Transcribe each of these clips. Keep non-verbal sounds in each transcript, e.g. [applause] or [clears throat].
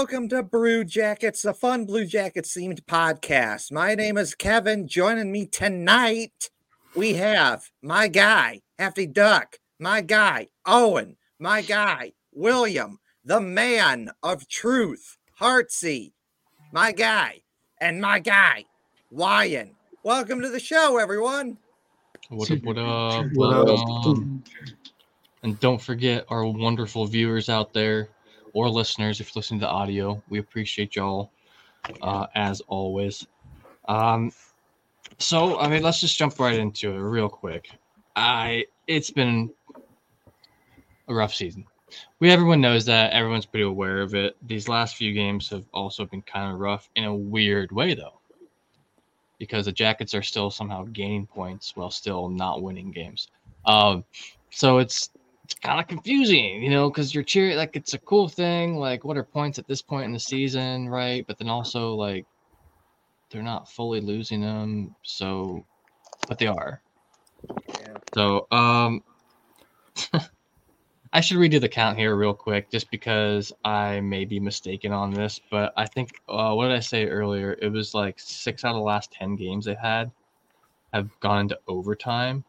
everyone. Welcome to Brew Jackets, a fun Blue Jackets themed podcast. My name is Kevin. Joining me tonight, we have my guy, Hefty Duck, my guy, Owen, my guy, William, the man of truth, Heartsy, my guy, and my guy, Wyan. Welcome to the show, everyone. What up, what up? Welcome. And don't forget our wonderful viewers out there or listeners if you're listening to the audio. We appreciate y'all uh, as always. Um, so I mean, let's just jump right into it real quick. I it's been a rough season. We everyone knows that. Everyone's pretty aware of it. These last few games have also been kind of rough in a weird way, though, because the Jackets are still somehow gaining points while still not winning games. Um, so it's kind of confusing, you know, because you're cheering like it's a cool thing. Like, what are points at this point in the season, right? But then also like they're not fully losing them, so but they are. Yeah. So, um, [laughs] I should redo the count here real quick, just because I may be mistaken on this. But I think, uh, what did I say earlier? It was like six out of the last ten games they had have gone into overtime.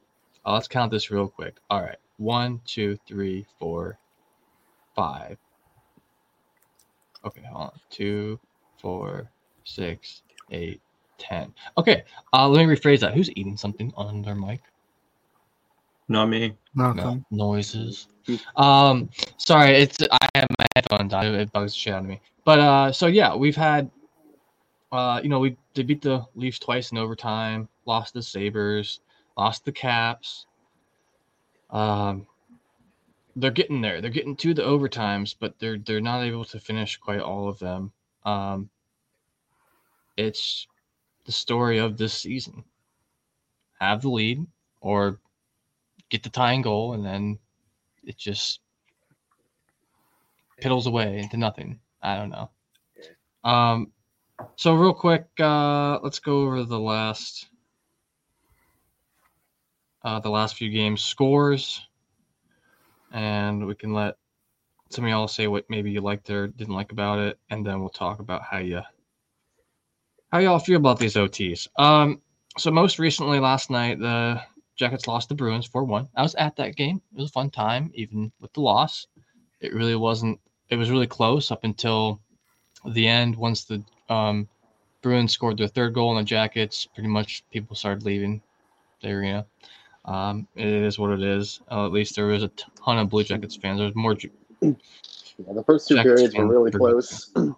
Uh, let's count this real quick. All right, one, two, three, four, five. Okay, hold on. Two, four, six, eight, ten. Okay, uh, let me rephrase that. Who's eating something on their mic? Not me. No, Nothing. noises. Um, sorry, it's I have my headphones on. It bugs the shit out of me. But uh, so yeah, we've had, uh, you know, we they beat the Leafs twice in overtime, lost the Sabres, lost the Caps. Um, they're getting there. They're getting to the overtimes, but they're they're not able to finish quite all of them. Um, it's the story of this season. Have the lead or get the tying goal, and then it just piddles away into nothing. I don't know. Um, so real quick, uh, let's go over the last uh, the last few games scores, and we can let some of y'all say what maybe you liked or didn't like about it, and then we'll talk about how you how y'all feel about these OTs. Um, so most recently last night, the Jackets lost the Bruins 4 1. I was at that game. It was a fun time, even with the loss. It really wasn't, it was really close up until the end. Once the um, Bruins scored their third goal in the Jackets, pretty much people started leaving the arena. Um, it is what it is. Uh, at least there was a ton of Blue Jackets fans. There's more. Ju- Yeah, the first two Jackets periods were really close. [clears throat]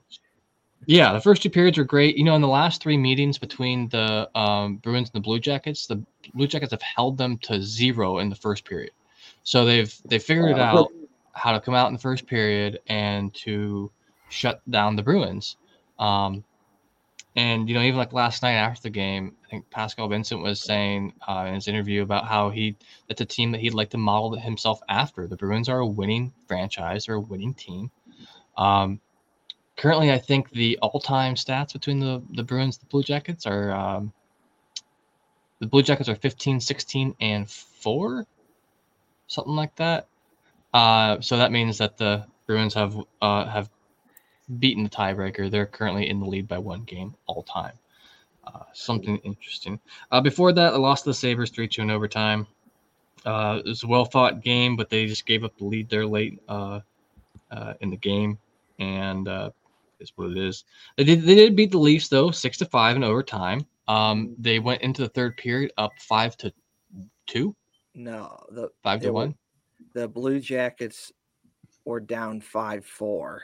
Yeah, the first two periods were great. You know, in the last three meetings between the um, Bruins and the Blue Jackets, the Blue Jackets have held them to zero in the first period. So they've they figured Wow. out how to come out in the first period and to shut down the Bruins. Um, and you know, even like last night after the game, I think Pascal Vincent was saying uh, in his interview about how he that's a team that he'd like to model himself after. The Bruins are a winning franchise, they're a winning team. Um, currently, I think the all-time stats between the the Bruins the Blue Jackets are um, the Blue Jackets are 15, 16, and four, something like that. Uh, so that means that the Bruins have uh, have beaten the tiebreaker. They're currently in the lead by one game all time. Uh, something interesting. Uh, before that, I lost to the Sabres 3 2 in overtime. Uh, it was a well fought game, but they just gave up the lead there late uh, uh, in the game. And uh, it's what it is. They did, they did beat the Leafs, though, 6 to 5 in overtime. Um, they went into the third period up 5 to 2, No, the 5 to 1. the Blue Jackets were down five four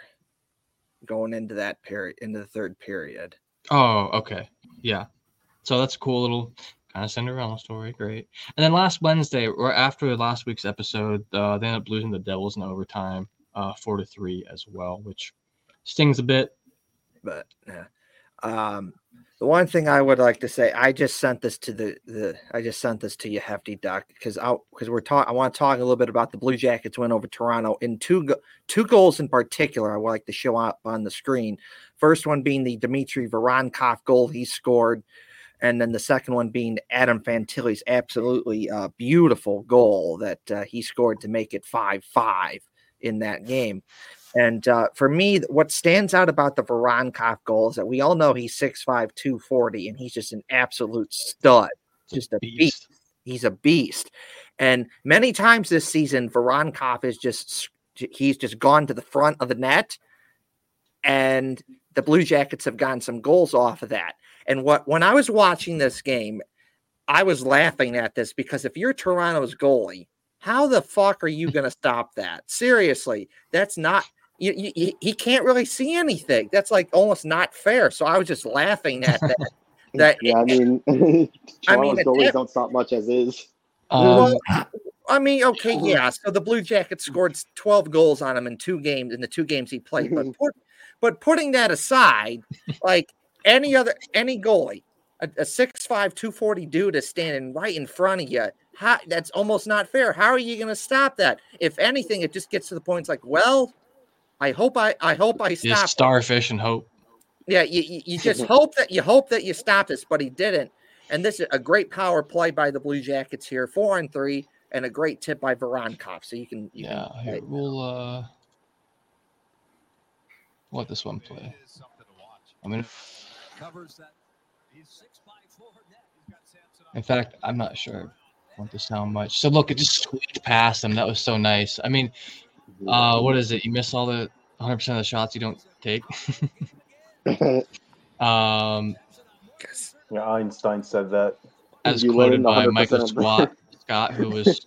going into that period into the third period. Oh, okay. Yeah. So that's a cool little kind of Cinderella story. Great. And then last Wednesday, or after last week's episode, uh, they ended up losing the Devils in overtime, uh, four to three as well, which stings a bit. But yeah. Um the one thing I would like to say, I just sent this to the the I just sent this to you, Hefty Duck, because I because we're talking. I want to talk a little bit about the Blue Jackets win over Toronto in two go- two goals in particular. I would like to show up on the screen. First one being the Dmitry Voronkov goal he scored, and then the second one being Adam Fantilli's absolutely uh, beautiful goal that uh, he scored to make it five five in that game. And uh, for me, what stands out about the Voronkov goal is that we all know he's 6'5, 240, and he's just an absolute stud, just a beast. He's a beast. And many times this season, Voronkov is just he's just gone to the front of the net, and the Blue Jackets have gotten some goals off of that. And what when I was watching this game, I was laughing at this because if you're Toronto's goalie, how the fuck are you going to stop that? Seriously, that's not. You, you, he can't really see anything. That's like almost not fair. So I was just laughing at that. [laughs] that yeah, I mean, [laughs] I mean, Toronto's goalies it- don't stop much as is. Um, well, I mean, okay, [laughs] yeah. So the Blue Jackets scored 12 goals on him in two games in the two games he played. But put, but putting that aside, like any other any goalie, a, a 6'5", 240 dude is standing right in front of you. How, that's almost not fair. How are you going to stop that? If anything, it just gets to the point. It's like, well, I hope I I hope I stop. it. starfish and hope. Yeah, you, you, you just hope that you hope that you stop this, but he didn't. And this is a great power play by the Blue Jackets here, four and three, and a great tip by Voronkov. So you can, you Yeah, can here, we'll uh, let this one play. I mean, in fact, I'm not sure I want this sound much. So look, it just squeaked past him. That was so nice. I mean, uh, what is it? You miss all the 100 percent of the shots you don't take. [laughs] um, Yeah, Einstein said that. as You quoted by Michael. Scott, [laughs] Scott, who was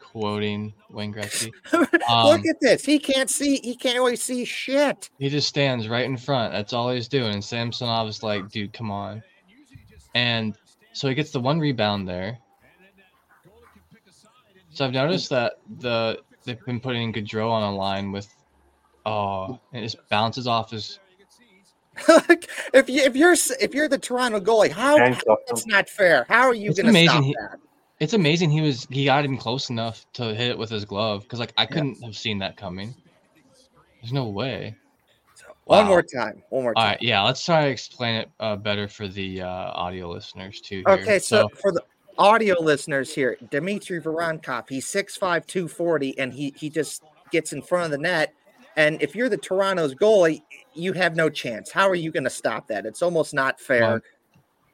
quoting Wayne Gretzky. [laughs] Look Um, at this. He can't see. He can't really see shit. He just stands right in front. That's all he's doing. And Samsonov is like, dude, come on. And so he gets the one rebound there. So I've noticed that the they've been putting Gaudreau on a line with oh and it just bounces off his if you if you're if you're the Toronto goalie, how Handcuffed that's not fair. How are you It's going to stop he- that? it's amazing he was he got him close enough to hit it with his glove because like I couldn't have seen that coming. There's no way. One more time. One more time. right, yeah, let's try to explain it uh, better for the uh, audio listeners too. Here. Okay, so, for the audio listeners here, Dmitry Voronkov, he's 6'5", 240, and he he just gets in front of the net. And if you're the Toronto's goalie, you have no chance. How are you going to stop that? It's almost not fair. Right.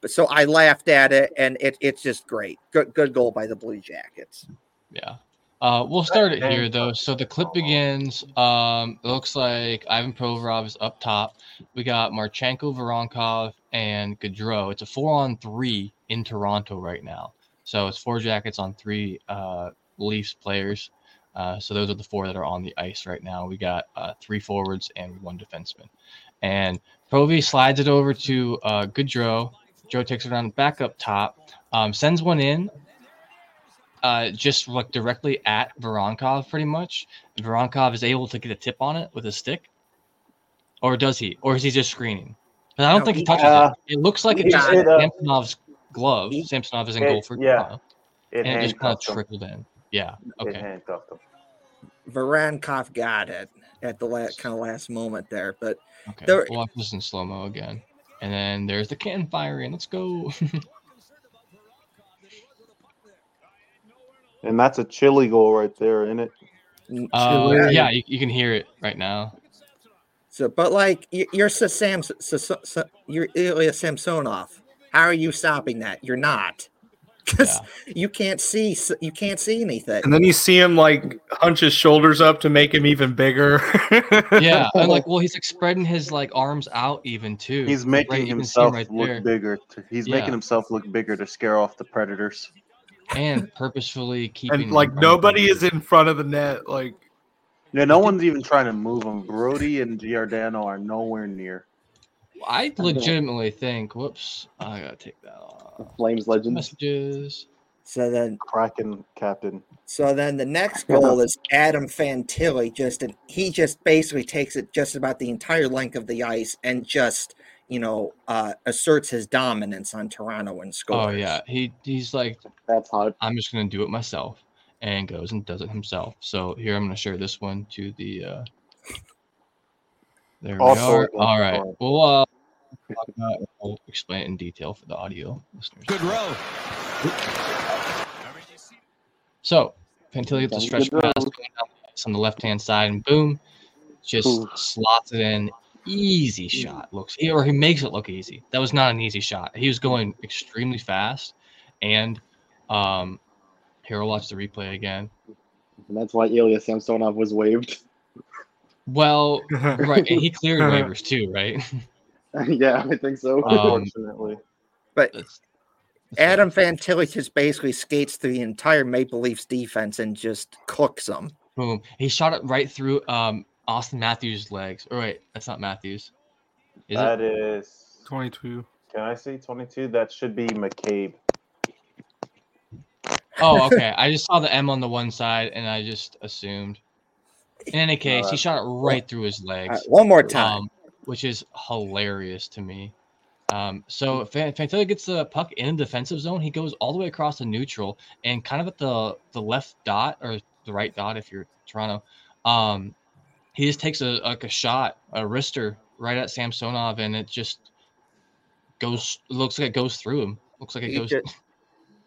But so I laughed at it, and it, it's just great. Good good goal by the Blue Jackets. Yeah. Uh, we'll start it here though. So the clip begins. Um, it looks like Ivan Provorov is up top. We got Marchenko, Voronkov, and Gaudreau. It's a four-on-three in Toronto right now. So it's four jackets on three uh, Leafs players. Uh, so those are the four that are on the ice right now. We got uh, three forwards and one defenseman. And Provi slides it over to uh, Gaudreau. Joe takes it around back up top, um, sends one in uh, just like directly at Voronkov, pretty much. Voronkov is able to get a tip on it with a stick, or does he? Or is he just screening? 'Cause I don't No, think he he- touches uh, it. It looks like it just it, hit uh, Samsonov's glove. he- Samsonov is in it- goal for yeah. Toronto, It and it just kind of handcuffed him. trickled in. Yeah. It Okay. Voronkov got it at the last kind of last moment there, but Okay. There- We'll watch this in slow mo again, and then there's the cannon firing. Let's go. [laughs] And that's a chilly goal right there, isn't it? uh, Yeah. yeah, you, you can hear it right now. So, but like you're Sa- Sam, Sa- Sa- Sa- you're Ilya Samsonov. How are you stopping that? You're not, [laughs] because you can't see. You can't see anything. And then you see him like hunch his shoulders up to make him even bigger. [laughs] Yeah, and like, well, he's like spreading his like arms out even too. He's making you can him himself right look there. bigger. To, he's Yeah. making himself look bigger to scare off the predators. And purposefully keeping and like nobody is in front of the net. Like Yeah, no one's even trying to move him. Brodie and Giordano are nowhere near. I legitimately think. Whoops, I gotta take that off. Flames legends. Messages. So then, Kraken captain. so then the next goal is Adam Fantilli. Just and he just basically takes it just about the entire length of the ice and just you know uh, asserts his dominance on Toronto and scores. Oh yeah, he he's like, That's hot. I'm just gonna do it myself, and goes and does it himself. So here I'm gonna share this one to the. uh There we Also, are. uh, All right, sorry. we'll uh, talk about it. We'll explain it in detail for the audio listeners. Good row. So Fantilli gets a Sounds stretch pass bro. going down the ice on the left hand side, and boom, just Ooh. slots it in. Easy shot looks, or he makes it look easy. That was not an easy shot. He was going extremely fast, and um, here we'll watch the replay again. And that's why Ilya Samsonov was waived. Well, [laughs] right, and he cleared waivers too, right? [laughs] yeah, I think so. Um, Unfortunately. But That's- Adam Fantilli just basically skates through the entire Maple Leafs defense and just cooks them. Boom. He shot it right through um Austin Matthews' legs. Or wait, that's not Matthews. Is That it? is. 22. Can I see 22? That should be McCabe. Oh, [laughs] okay. I just saw the M on the one side and I just assumed. In any case, he shot it right through his All right, legs. one more time. Um, which is hilarious to me. Um, so Fan- Fantilli gets the puck in the defensive zone. He goes all the way across the neutral and kind of at the the left dot or the right dot if you're Toronto. Um, he just takes a like a shot, a wrister right at Samsonov, and it just goes. Looks like it goes through him. Looks like it he, goes just,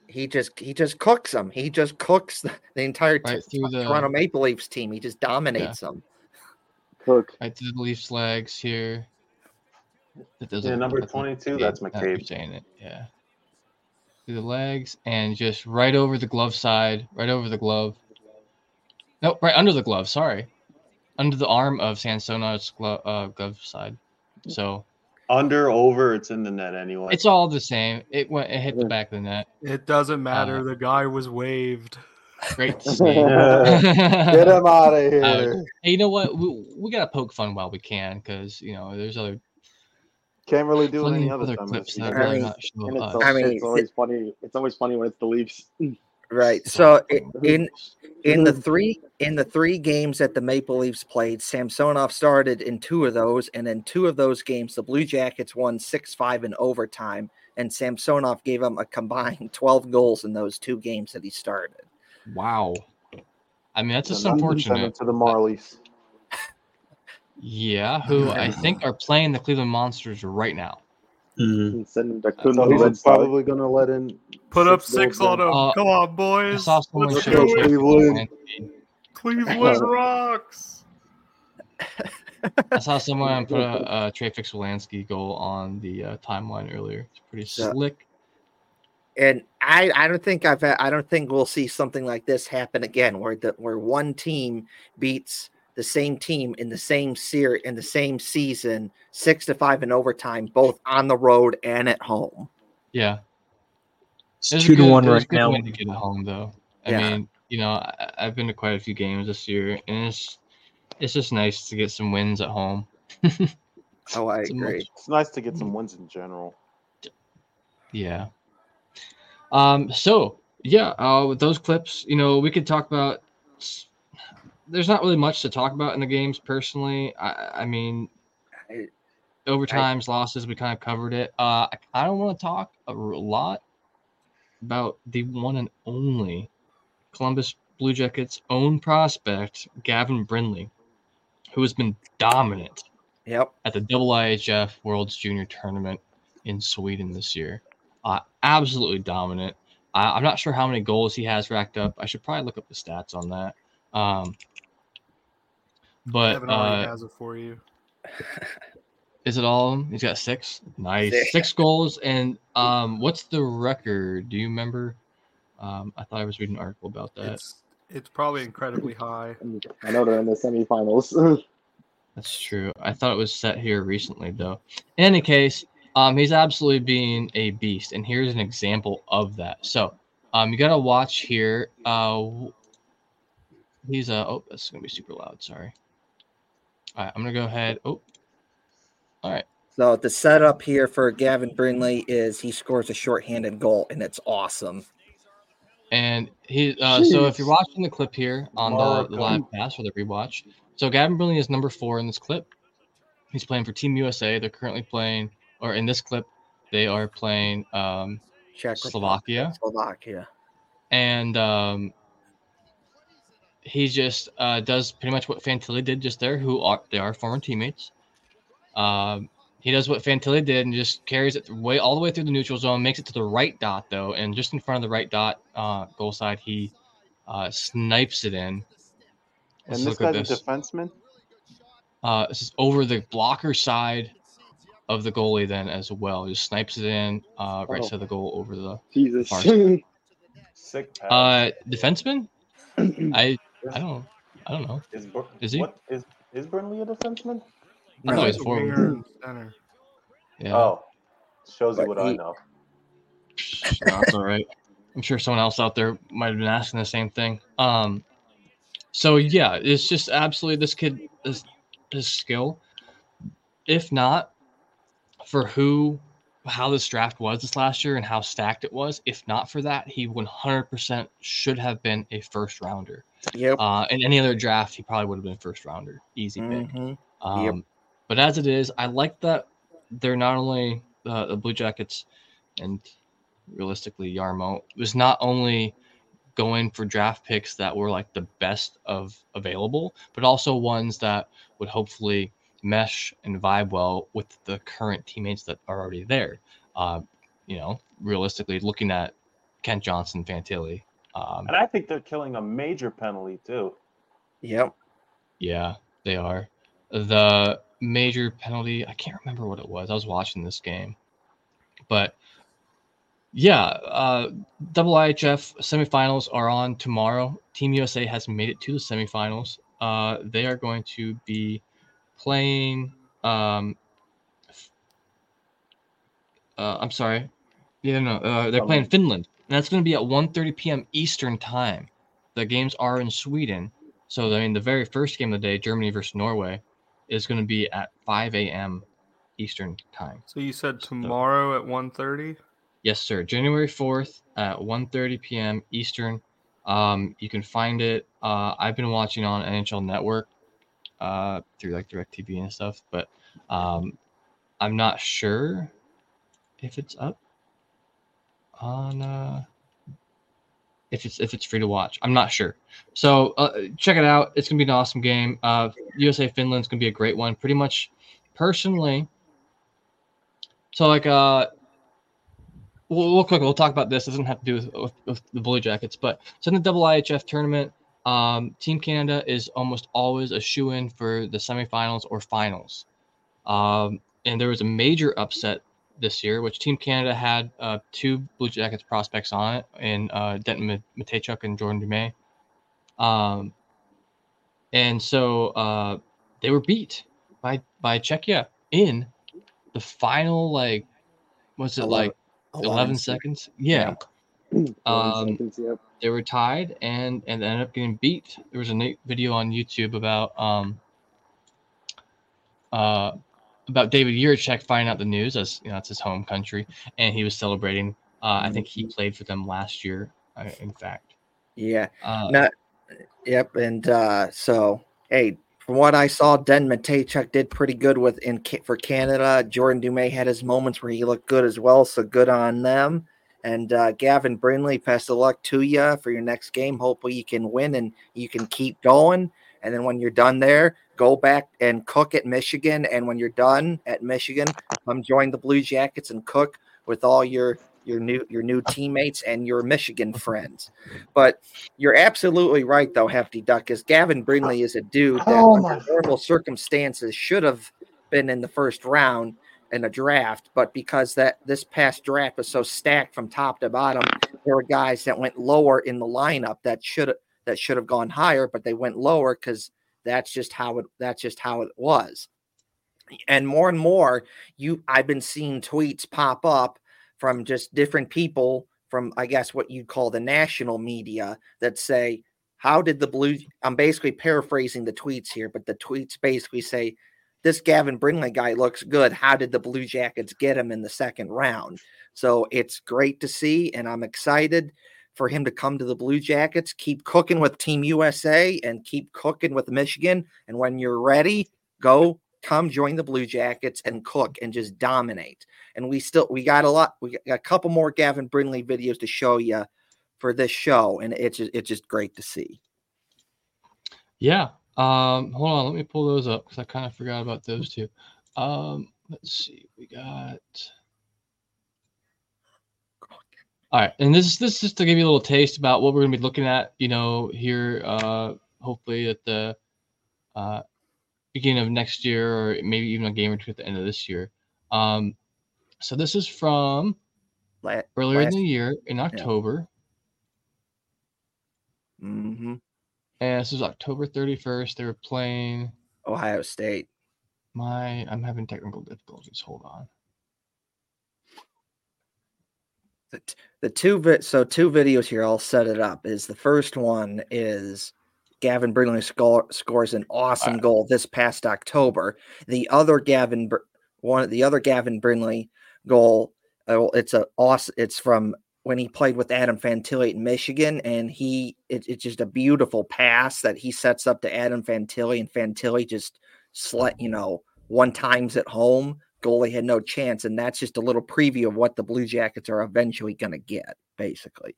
he just he just cooks them. He just cooks the, the entire t- right through the Toronto Maple Leafs team. He just dominates them. Cook. right through the Leafs legs here. That Yeah, number 22, that's now that you're McCabe. saying it, yeah. Through the legs and just right over the glove side, right over the glove. No, right under the glove. Sorry, under the arm of Sansona's glove, uh, glove side. So Under, over, it's in the net anyway. it's all the same. It went. It hit the back of the net. It doesn't matter. Uh, the guy was waved. Great to [laughs] see. Get him out of [laughs] here. Hey, you know what? We, we gotta poke fun while we can, because you know there's other Can't really do it any other other clips this that season. are I really mean- not show it's, I mean, it's always funny. It's always funny when it's the Leafs. Right. So in in the three in the three games that the Maple Leafs played, Samsonov started in two of those, and in two of those games, the Blue Jackets won six five in overtime, and Samsonov gave them a combined [laughs] twelve goals in those two games that he started. Wow. I mean, that's just Send him- send him unfortunate. to the Marlies. [laughs] Yeah, who I [laughs] think are playing the Cleveland Monsters right now. And send the So Kun he's probably going to let in. Put up six on then. him. Uh, Come on, boys. Let's show do go, it. Cleveland. Cleveland [laughs] rocks. I saw someone [laughs] put a, a Trey Fix-Wolansky goal on the uh, timeline earlier. It's pretty So- slick. And I, I don't think I've had, I don't think we'll see something like this happen again, where the where one team beats the same team in the same series in the same season, six to five in overtime, both on the road and at home. Yeah. It's It was two to good- one it was a right good now. win to get it home, though. I Yeah. mean, you know, I, I've been to quite a few games this year, and it's it's just nice to get some wins at home. [laughs] Oh, I It's a much- agree. It's nice to get some wins in general. Yeah. Um. So yeah, uh, with those clips, you know, we could talk about. There's not really much to talk about in the games, personally. I, I mean, I- overtimes, losses, we kind of covered it. Uh, I don't want to talk a lot about the one and only Columbus Blue Jackets' own prospect, Gavin Brindley, who has been dominant Yep. at the IIHF World's Junior Tournament in Sweden this year. Uh, absolutely dominant. I, I'm not sure how many goals he has racked up. I should probably look up the stats on that. Um, but Kevin already uh, has it for you. [laughs] is it all of them? He's got six. Nice. Six. Six goals. And um, what's the record? Do you remember? Um, I thought I was reading an article about that. It's it's probably incredibly high. [laughs] I know they're in the semifinals. [laughs] That's true. I thought it was set here recently, though. In any case, um, he's absolutely being a beast, and here's an example of that. So, um, you gotta watch here. Uh, w- he's uh oh, that's gonna be super loud. Sorry. All right, I'm gonna go ahead. Oh, all right. So the setup here for Gavin Brindley is he scores a shorthanded goal, and it's awesome. And he, uh, so if you're watching the clip here on the, the live pass or the rewatch, so Gavin Brindley is number four in this clip. He's playing for Team USA. They're currently playing, or in this clip, they are playing um, Czech Slovakia. Slovakia. and um, he just uh, does pretty much what Fantilli did just there. Who are they are former teammates. Um, he does what Fantilli did and just carries it way all the way through the neutral zone, makes it to the right dot though, and just in front of the right dot uh, goal side, he uh, snipes it in. And Let's this look at guy's this. a defenseman. Uh, this is over the blocker side of the goalie then as well. Just snipes it in uh, right Oh. side of the goal over the Jesus. Far [laughs] Sick pass. uh, defenseman. [clears throat] I I don't I don't know. is, Bur- is he? What, is, is Brindley a defenseman? I thought he was Winger forward. and center. Yeah, Oh, shows you But what I he- know. [laughs] no, that's all right. I'm sure someone else out there might have been asking the same thing. Um, so yeah, it's just absolutely this kid is his skill. If not for who, how this draft was this last year and how stacked it was, if not for that, he 100% should have been a first rounder. Yep. Uh, in any other draft, he probably would have been first rounder, easy pick. Mhm. Um, Yep. But as it is, I like that they're not only uh, the Blue Jackets and realistically Jarmo was not only going for draft picks that were like the best of available, but also ones that would hopefully mesh and vibe well with the current teammates that are already there. Uh, you know, realistically, looking at Kent Johnson, Fantilli, um, And I think they're killing a major penalty too. Yep. Yeah, they are. The major penalty, I can't remember what it was. I was watching this game. But yeah, uh, double IHF semifinals are on tomorrow. Team USA has made it to the semifinals. Uh, they are going to be playing. Um, uh, I'm sorry. Yeah, no, uh, they're playing Finland, and that's going to be at 1:30 p.m. Eastern time. The games are in Sweden, so I mean, the very first game of the day, Germany versus Norway, is going to be at 5 a.m. Eastern time. So you said tomorrow at 1.30? Yes, sir. January 4th at 1:30 p.m. Eastern. Um, you can find it. Uh, I've been watching on NHL Network uh, through like DirecTV and stuff, but um, I'm not sure if it's up on uh, if it's if it's free to watch. I'm not sure. So uh, check it out. It's gonna be an awesome game. Uh, USA Finland's gonna be a great one. Pretty much, personally. So like uh we'll, we'll quick we'll talk about this. It doesn't have to do with, with, with the Blue Jackets, but so in the double IHF tournament, um, Team Canada is almost always a shoe in for the semifinals or finals. Um, and there was a major upset this year, which Team Canada had uh, two Blue Jackets prospects on it, in uh, Denton Mateychuk and Jordan Dumais. Um, and so uh, they were beat by by Czechia in the final like was it like 11 seconds. yeah. [clears throat] Um, seconds, yep. they were tied and and ended up getting beat. There was a neat video on youtube about um uh about david Jiricek finding out the news as you know it's his home country and he was celebrating uh i think he played for them last year uh, in fact Yeah. uh No, yep. And uh, so, hey, from what I saw, Den Mateychuk did pretty good with in for Canada. Jordan Dumais had his moments where he looked good as well, so good on them. And uh, Gavin Brindley, best of luck to you for your next game. Hopefully, you can win and you can keep going. And then when you're done there, go back and cook at Michigan. And when you're done at Michigan, come join the Blue Jackets and cook with all your your new your new teammates and your Michigan friends. But you're absolutely right, though, Hefty Duck, is Gavin Brindley is a dude that Oh under normal circumstances should have been in the first round in a draft, but because that this past draft was so stacked from top to bottom, there were guys that went lower in the lineup that should that should have gone higher, but they went lower because that's just how it that's just how it was. And more and more, you I've been seeing tweets pop up from just different people from I guess what you'd call the national media that say, How did the blue I'm basically paraphrasing the tweets here, but the tweets basically say, This Gavin Brindley guy looks good. How did the Blue Jackets get him in the second round? So it's great to see, and I'm excited for him to come to the Blue Jackets. Keep cooking with Team USA and keep cooking with Michigan. And when you're ready, go come join the Blue Jackets and cook and just dominate. And we still we got a lot. We got a couple more Gavin Brindley videos to show you for this show, and it's just, it's just great to see. Yeah. Um, hold on, let me pull those up because I kind of forgot about those two. Um, let's see, we got. All right, and this is this is just to give you a little taste about what we're gonna be looking at, you know, here, uh, hopefully at the, uh, beginning of next year, or maybe even a game or two at the end of this year. Um, so this is from La- earlier last- in the year in October, Mhm. and this is October 31st. They were playing Ohio State. my. I'm having technical difficulties. Hold on. The, the two vi- so two videos here i'll set it up is the first one is gavin brindley score, scores an awesome goal this past october. The other gavin one the other gavin brindley goal uh, it's a awesome it's from when he played with adam fantilli in michigan and he it, it's just a beautiful pass that he sets up to adam fantilli and fantilli just slet you know one times at home goalie had no chance, and that's just a little preview of what the Blue Jackets are eventually going to get, basically.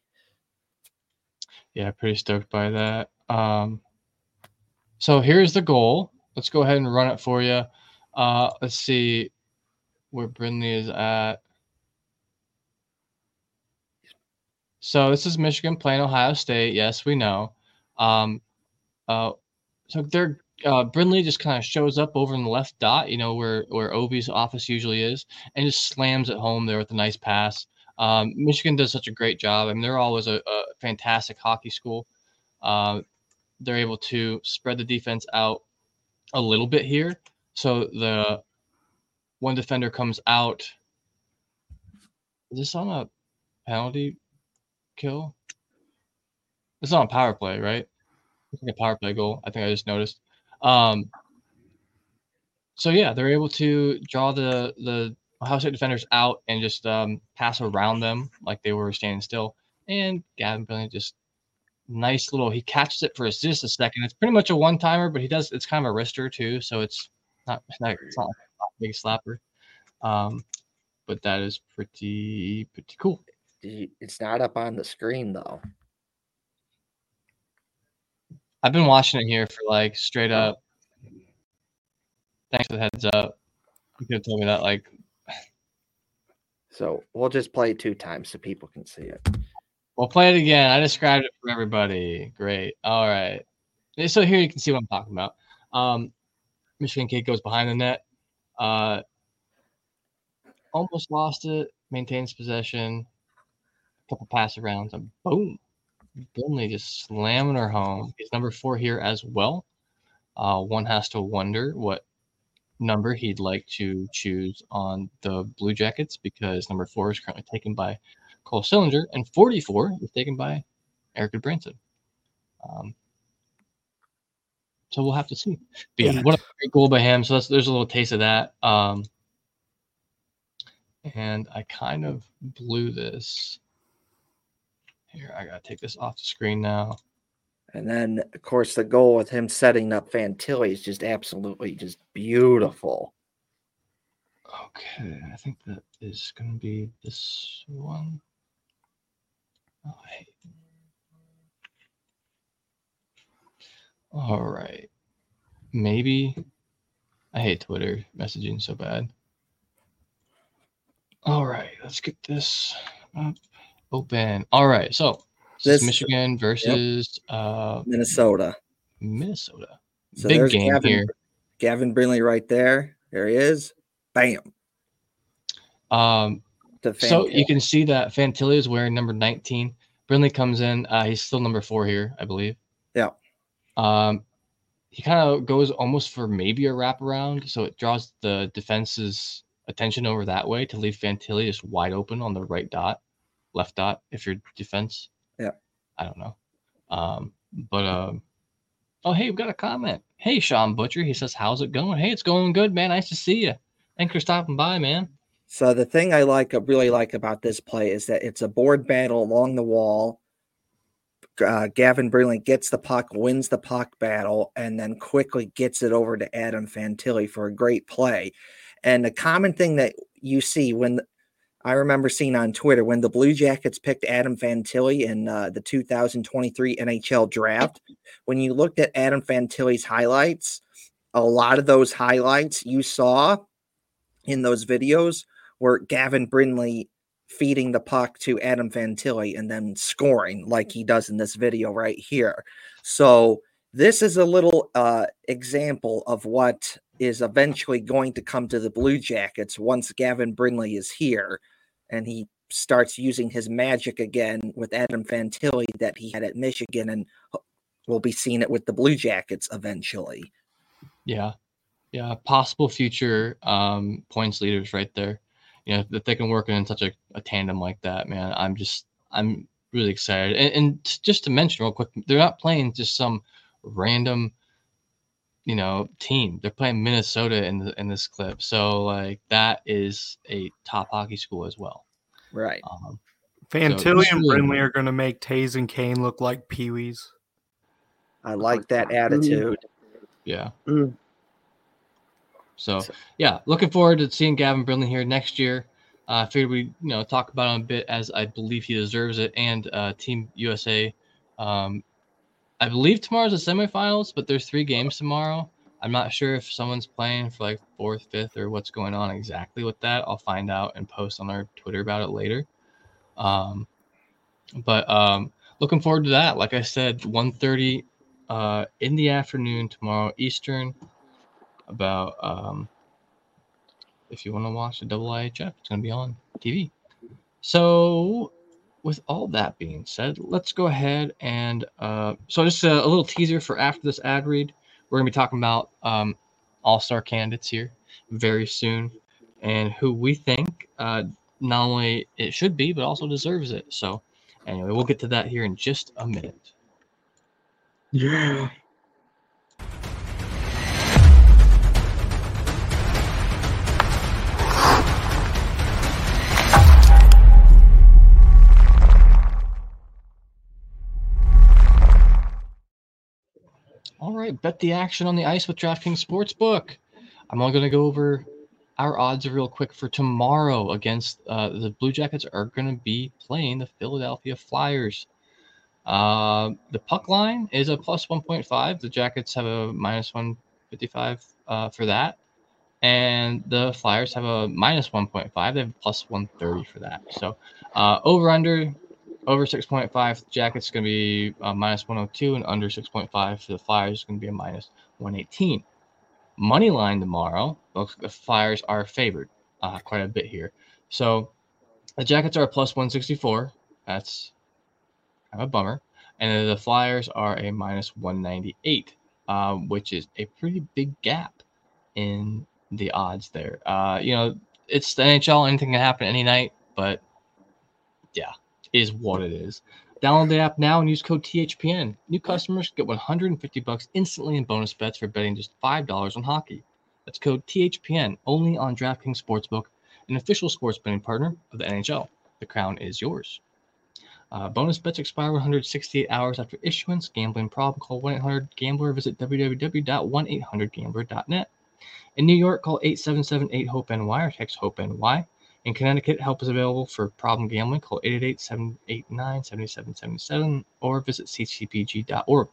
Yeah, pretty stoked by that. Um, so here's the goal. Let's go ahead and run it for you. Uh, let's see where Brindley is at. So this is Michigan playing Ohio State. Yes, we know. Um, uh, so they're uh, Brindley just kind of shows up over in the left dot, you know, where where Ovi's office usually is, and just slams it home there with a nice pass. Um, Michigan does such a great job. I mean, they're always a, a fantastic hockey school. Uh, they're able to spread the defense out a little bit here. So the one defender comes out. Is this on a penalty kill? It's on a power play, right? It's like a power play goal. I think I just noticed. Um, so yeah, they're able to draw the the Ohio State defenders out and just um, pass around them like they were standing still. And Gavin Brindley just nice little. He catches it for just a second. It's pretty much a one timer, but he does. It's kind of a wrister too, so it's not. not it's not like a big slapper. Um, but that is pretty pretty cool. It's not up on the screen though. I've been watching it here for like straight up. Thanks for the heads up. You could have told me that like So we'll just play it two times so people can see it. We'll play it again. I described it for everybody. Great. All right. So here you can see what I'm talking about. Um, Michigan kid goes behind the net. Uh, almost lost it. Maintains possession. A couple pass arounds and boom. Brindley just slamming her home. He's number four here as well. Uh, one has to wonder what number he'd like to choose on the Blue Jackets because number four is currently taken by Cole Sillinger, and 44 is taken by Erik Gudbranson. Um, so we'll have to see. But yeah, what a great goal by him. So that's, there's a little taste of that. Um, and I kind of blew this. Here, I gotta take this off the screen now. And then, of course, the goal with him setting up Fantilli is just absolutely just beautiful. Okay, I think that is gonna be this one. Oh, I hate. All right, maybe. I hate Twitter messaging so bad. All right, let's get this up, open. All right, so this, This- is Michigan versus uh, Minnesota. Minnesota. So Big game Gavin, here. Gavin Brindley right there. There he is. Bam. Um, So you can see that Fantilli is wearing number 19. Brindley comes in. Uh, he's still number four here, I believe. Yeah. Um, he kind of goes almost for maybe a wraparound, so it draws the defense's attention over that way to leave Fantilli just wide open on the right dot, left dot if you're defense. Yeah. I don't know. Um, but um, oh hey, we've got a comment. Hey, Sean Butcher. He says, "How's it going? Hey, it's going good, man. Nice to see you. Thanks for stopping by, man." So the thing I like, really like about this play is that it's a board battle along the wall. Uh, Gavin Brindley gets the puck, wins the puck battle, and then quickly gets it over to Adam Fantilli for a great play. And the common thing that you see when I remember seeing on Twitter when the Blue Jackets picked Adam Fantilli in uh, the 2023 NHL draft, when you looked at Adam Fantilli's highlights, a lot of those highlights you saw in those videos were Gavin Brindley feeding the puck to Adam Fantilli and then scoring like he does in this video right here. So this is a little uh, example of what is eventually going to come to the Blue Jackets once Gavin Brindley is here and he starts using his magic again with Adam Fantilli that he had at Michigan and we'll be seeing it with the Blue Jackets eventually. Yeah. Yeah. Possible future um, points leaders right there. You know, that they can work in such a, a tandem like that, man. I'm just, I'm really excited. And, and just to mention real quick, they're not playing just some random, you know, team. They're playing Minnesota in the, in this clip. So like that is a top hockey school as well. Right. Um, Fantilli this and really- Brindley are going to make Toews and Kane look like peewees. I like that attitude. yeah. Mm. So So- yeah, looking forward to seeing Gavin Brindley here next year. Uh, I figured we you know talk about him a bit as I believe he deserves it, and uh, Team USA. Um, I believe tomorrow's the semifinals, but there's three games tomorrow. I'm not sure if someone's playing for like fourth, fifth, or what's going on exactly with that. I'll find out and post on our Twitter about it later. Um, but um, looking forward to that. Like I said, 1:30 uh, in the afternoon tomorrow Eastern about um, if you want to watch the double IHF, it's going to be on TV. So, with all that being said, let's go ahead and uh, so just a, a little teaser for after this ad read. We're going to be talking about um, all star candidates here very soon and who we think uh, not only it should be, but also deserves it. So, anyway, we'll get to that here in just a minute. Yeah. All right, bet the action on the ice with DraftKings Sportsbook. I'm only going to go over our odds real quick for tomorrow against uh, the Blue Jackets are going to be playing the Philadelphia Flyers. Uh, the puck line is a plus 1.5. The Jackets have a minus 155 uh, for that. And the Flyers have a minus 1.5. They have plus 130 for that. So uh, over under over 6.5 jackets going to be uh, minus 102 and under 6.5 for the flyers is going to be a minus 118 money line tomorrow looks the flyers are favored uh, quite a bit here. So the jackets are plus 164 that's kind of a bummer and the flyers are a minus 198 um, which is a pretty big gap in the odds there. Uh, you know it's the nhl anything can happen any night but yeah is what it is. Download the app now and use code THPN. New customers get 150 bucks instantly in bonus bets for betting just $5 on hockey. That's code THPN only on DraftKings Sportsbook, an official sports betting partner of the NHL. The crown is yours. Uh, bonus bets expire 168 hours after issuance. Gambling problem? Call 1-800-GAMBLER. Visit www.1800gambler.net. In New York, call 877-8-HOPE-NY or text HOPE-NY. In Connecticut, help is available for problem gambling. Call 888-789-7777 or visit ccpg.org.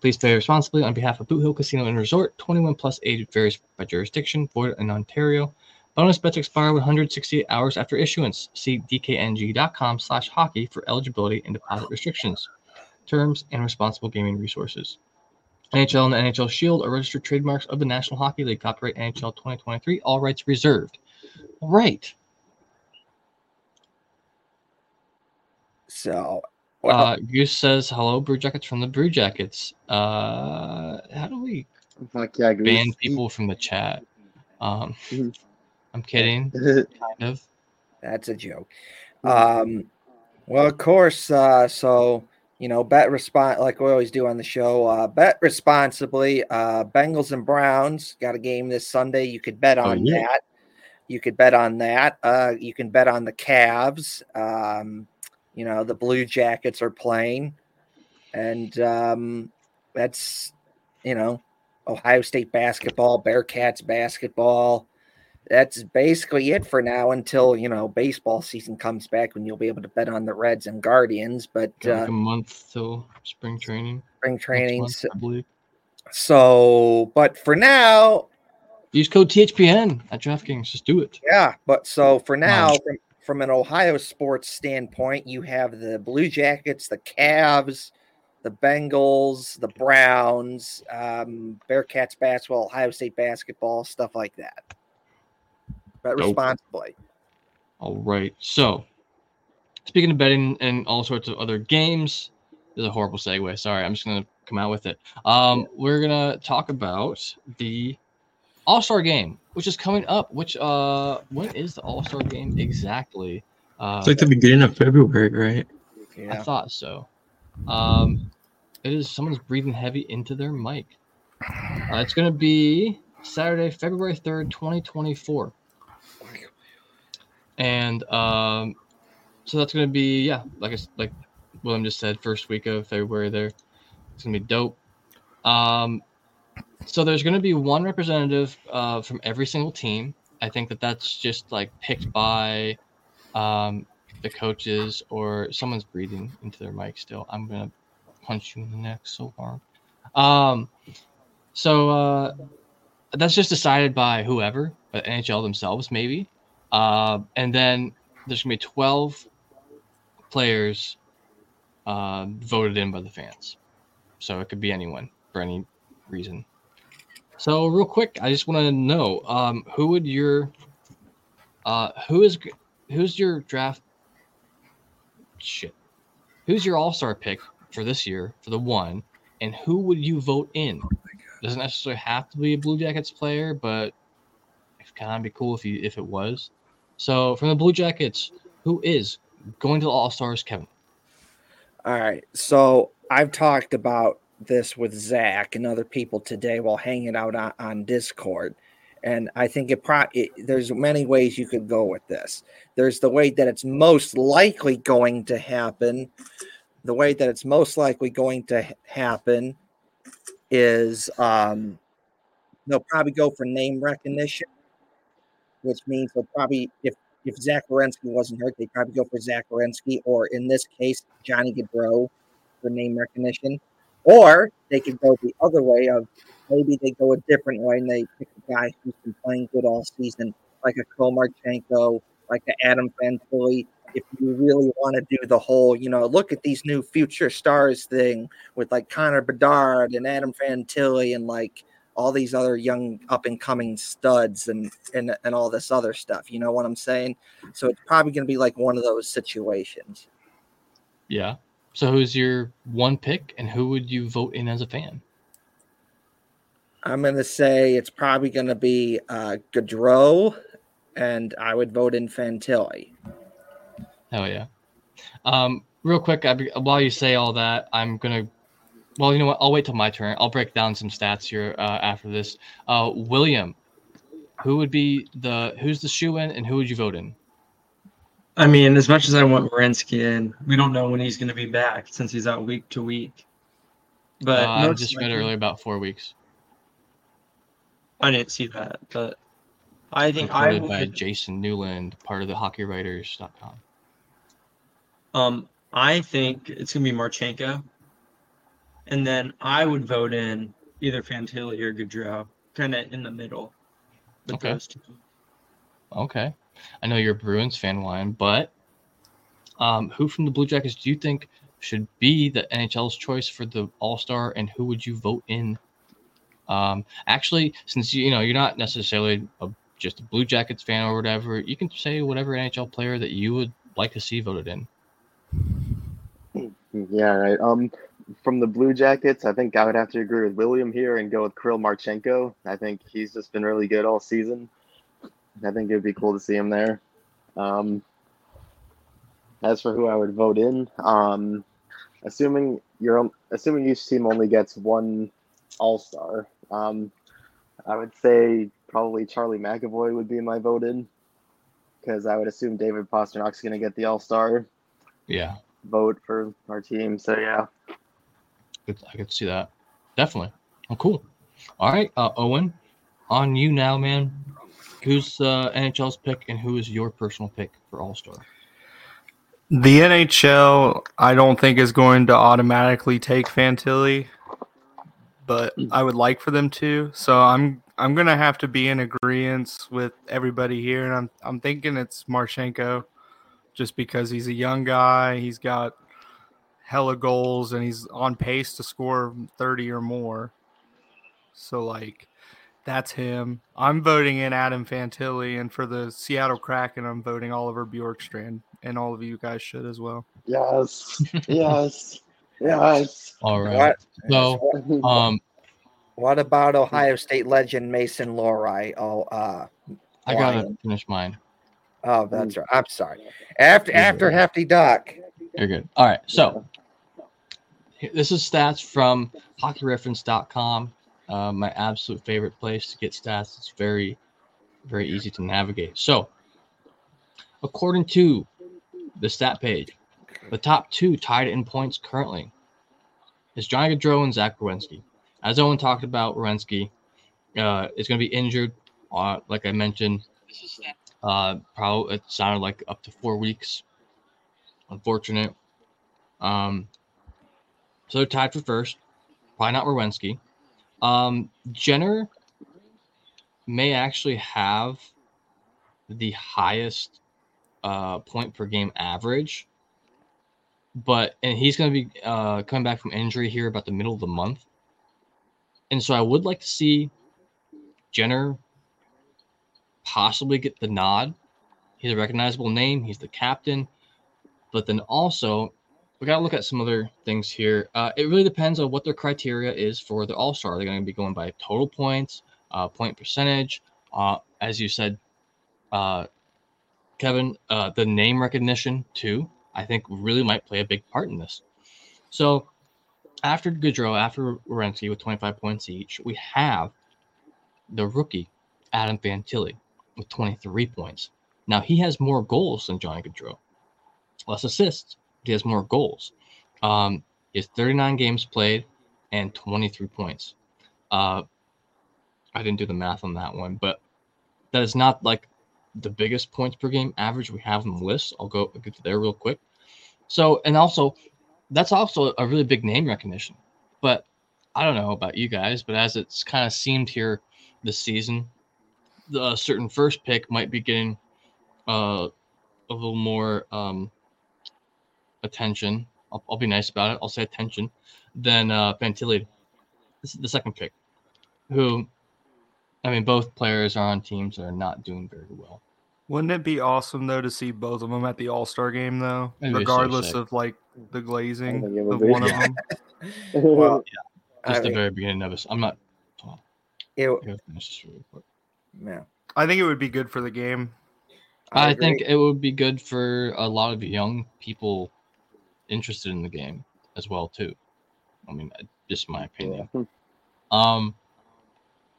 Please play responsibly on behalf of Boot Hill Casino and Resort. 21 plus age varies by jurisdiction. Void in Ontario. Bonus bets expire 168 hours after issuance. See dkng.com slash hockey for eligibility and deposit restrictions, terms, and responsible gaming resources. NHL and the NHL Shield are registered trademarks of the National Hockey League. Copyright NHL 2023. All rights reserved. Right. So, well, Uh, Goose says hello, Brew Jackets from the Brew Jackets. Uh, how do we Fuck yeah, Goose. ban people from the chat? Um, Mhm. I'm kidding, [laughs] kind of. that's a joke. Um, well, of course. Uh, so you know, bet respond like we always do on the show. Uh, bet responsibly. Uh, Bengals and Browns got a game this Sunday. You could bet Oh, on yeah. that. You could bet on that. Uh, you can bet on the Cavs. Um, you know, the Blue Jackets are playing, and um, that's you know, Ohio State basketball, Bearcats basketball that's basically it for now until you know baseball season comes back when you'll be able to bet on the Reds and Guardians. But like uh, a month till spring training. spring training, month, so, I believe. so but for now, Use code THPN at DraftKings. Just do it. yeah. But so for now, from, from an Ohio sports standpoint, you have the Blue Jackets, the Cavs, the Bengals, the Browns, um, Bearcats basketball, Ohio State basketball, stuff like that. But Dope. responsibly. All right. So, speaking of betting and all sorts of other games, this is a horrible segue. Sorry, I'm just gonna come out with it. Um, we're gonna talk about the All Star Game, which is coming up. Which uh, when is the All Star Game exactly? Uh, It's like the beginning of February, right? I thought so. Um, it is someone's breathing heavy into their mic. Uh, it's gonna be Saturday, February third, twenty twenty four. And um, so that's gonna be yeah, like I s like William just said, first week of February there. It's gonna be dope. Um, so there's gonna be one representative uh, from every single team. I think that that's just like picked by um, the coaches or someone's breathing into their mic still. I'm gonna punch you in the neck so hard. Um, so uh, that's just decided by whoever, by NHL themselves, maybe. Uh, and then there's gonna be 12 players uh, voted in by the fans. So it could be anyone for any reason. So real quick, I just want to know um, who would your uh, who is who's your draft shit? Who's your all star pick for this year for the one, and who would you vote in? Doesn't necessarily have to be a Blue Jackets player, but it kind of be cool if you if it was. So from the Blue Jackets, who is going to the All Stars, Kevin? All right. So I've talked about this with Zach and other people today while hanging out on, on Discord. And I think it, pro- it there's many ways you could go with this. There's the way that it's most likely going to happen. The way that it's most likely going to ha- happen is um, they'll probably go for name recognition, which means they'll probably if if Zach Werenski wasn't hurt, they'd probably go for Zach Werenski, or in this case, Johnny Gaudreau for name recognition. Or they could go the other way of maybe they go a different way and they pick a guy who's been playing good all season, like a Komarchenko, like a Adam Fantilli. If you really want to do the whole, you know, look at these new future stars thing with like Connor Bedard and Adam Fantilli and like all these other young up and coming studs and and and all this other stuff. You know what I'm saying? So it's probably going to be like one of those situations. Yeah. So who's your one pick, and who would you vote in as a fan? I'm going to say it's probably going to be uh, Gaudreau, and I would vote in Fantilli. Hell yeah. Um, real quick, I, while you say all that, I'm gonna. Well, you know what? I'll wait till my turn. I'll break down some stats here uh, after this. Uh, William, who would be the who's the shoe in, and who would you vote in? I mean, as much as I want Werenski in, we don't know when he's going to be back since he's out week to week. But uh, I just read earlier about four weeks. I didn't see that, but I think I Reported by. Jason Newland, part of the HockeyWriters.com. Um, I think it's gonna be Marchenko, and then I would vote in either Fantilli or Gaudreau, kind of in the middle. With Okay. those two. Okay, I know you're a Bruins fan, Ryan, but um, who from the Blue Jackets do you think should be the NHL's choice for the All Star, and who would you vote in? Um, actually, since you know you're not necessarily a, just a Blue Jackets fan or whatever, you can say whatever NHL player that you would like to see voted in. Yeah, right. Um, from the Blue Jackets, I think I would have to agree with William here and go with Kirill Marchenko. I think he's just been really good all season. I think it would be cool to see him there. Um, as for who I would vote in, um, assuming you're assuming each team only gets one All Star, um, I would say probably Charlie McAvoy would be my vote in because I would assume David Pastrnak's going to get the All Star Yeah, vote for our team. So yeah, I could see that. Definitely. Oh, cool. All right, uh, Owen, on you now, man. Who's uh, NHL's pick, and who is your personal pick for All Star? The NHL, I don't think is going to automatically take Fantilli, but I would like for them to. So I'm I'm gonna have to be in agreement with everybody here, and I'm I'm thinking it's Marchenko, just because he's a young guy. He's got hella goals and he's on pace to score 30 or more. So like that's him. I'm voting in Adam Fantilli and for the Seattle Kraken I'm voting Oliver Bjorkstrand and all of you guys should as well. Yes. [laughs] yes. Yes. All right. What, So, [laughs] um, what about Ohio State legend Mason Lohrei? Oh, uh, I gotta finish mine. oh, that's right. I'm sorry. After You're after good. Hefty Duck. You're good. All right. So, this is stats from hockeyreference.com. Uh, my absolute favorite place to get stats. It's very, very easy to navigate. So, according to the stat page, the top two tied in points currently is Johnny Gaudreau and Zach Werenski. As Owen talked about, Werenski uh, is going to be injured. Uh, like I mentioned, uh, probably it sounded like up to four weeks. Unfortunate. Um, so tied for first. Probably not Rowensky. Um, Jenner may actually have the highest uh, point per game average, but and he's going to be uh, coming back from injury here about the middle of the month, and so I would like to see Jenner possibly get the nod. He's a recognizable name. He's the captain, but then also we got to look at some other things here. Uh, it really depends on what their criteria is for the All Star. They're going to be going by total points, uh, point percentage, uh, as you said, uh, Kevin. Uh, the name recognition too. I think really might play a big part in this. So after Gaudreau, after Werenski with 25 points each, we have the rookie Adam Fantilli with 23 points. Now he has more goals than Johnny Gaudreau, less assists. He has more goals. Um, he has 39 games played and 23 points. Uh, I didn't do the math on that one, but that is not like the biggest points per game average we have on the list. I'll go I'll get to there real quick. So, and also, that's also a really big name recognition. But I don't know about you guys, but as it's kind of seemed here this season, the certain first pick might be getting uh, a little more um, attention. I'll, I'll be nice about it. I'll say attention Then uh, Fantilli, this is the second pick, who, I mean, both players are on teams that are not doing very well. Wouldn't it be awesome though to see both of them at the All Star game though, That'd be so regardless of like the glazing think it would of be. one of them? [laughs] Well, I Just the mean, very beginning of this. I'm not. it, I this really yeah, I think it would be good for the game. I, agree. think it would be good for a lot of young people interested in the game as well too. I mean, uh, just my opinion. Yeah. Um,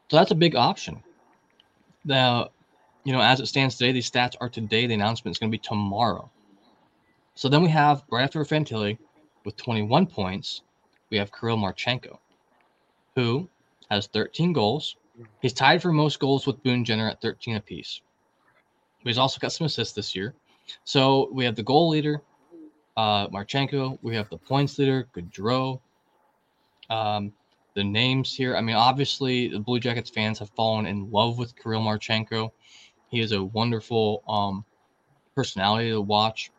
so that's a big option. Now, you know, as it stands today, these stats are today. The announcement is going to be tomorrow. So then we have right after Fantilli with 21 points, we have Kirill Marchenko, who has 13 goals. He's tied for most goals with Boone Jenner at 13 apiece. But he's also got some assists this year. So we have the goal leader, uh, Marchenko. We have the points leader, Gaudreau. Um, the names here. I mean, obviously, the Blue Jackets fans have fallen in love with Kirill Marchenko. He is a wonderful um, personality to watch.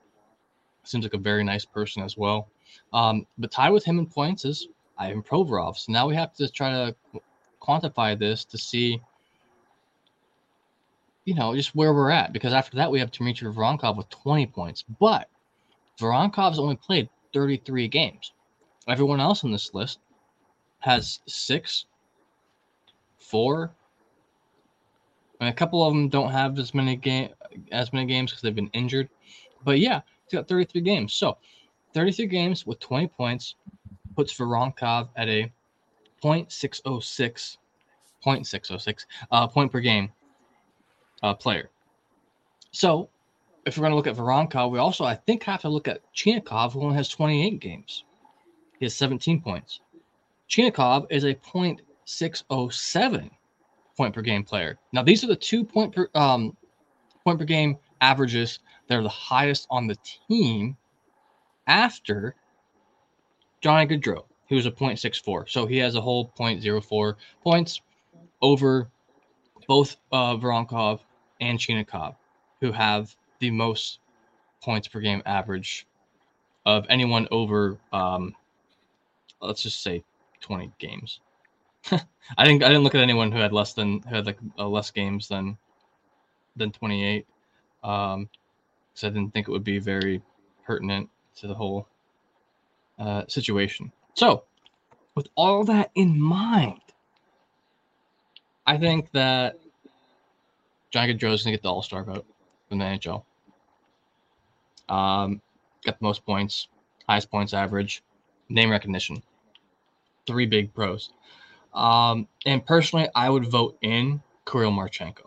Seems like a very nice person as well. Um, but tied with him in points is Ivan Provorov. So now we have to try to quantify this to see, you know, just where we're at. Because after that, we have Dmitry Voronkov with 20 points. But Voronkov's only played 33 games. Everyone else on this list has six, four, and a couple of them don't have as many game as many games because they've been injured. But yeah, he's got 33 games. So 33 games with 20 points puts Voronkov at a 0.606 0.606 uh, point per game uh, player. So if we're going to look at Voronkov, we also I think have to look at Chinakhov, who only has 28 games. He has 17 points. Chinakhov is a 0.607 point per game player. Now these are the two point per um, point per game averages that are the highest on the team after Johnny Gaudreau, who's a 0.64. So he has a whole 0.04 points over both uh, Voronkov and Chinakhov, who have the most points per game average of anyone over um let's just say 20 games. [laughs] I didn't I didn't look at anyone who had less than who had like uh, less games than than 28. Um because I didn't think it would be very pertinent to the whole uh, situation. So, with all that in mind, I think that Gaudreau is going to get the All Star vote from the NHL. Um, got the most points, highest points average, name recognition, three big pros. Um, and personally, I would vote in Kirill Marchenko.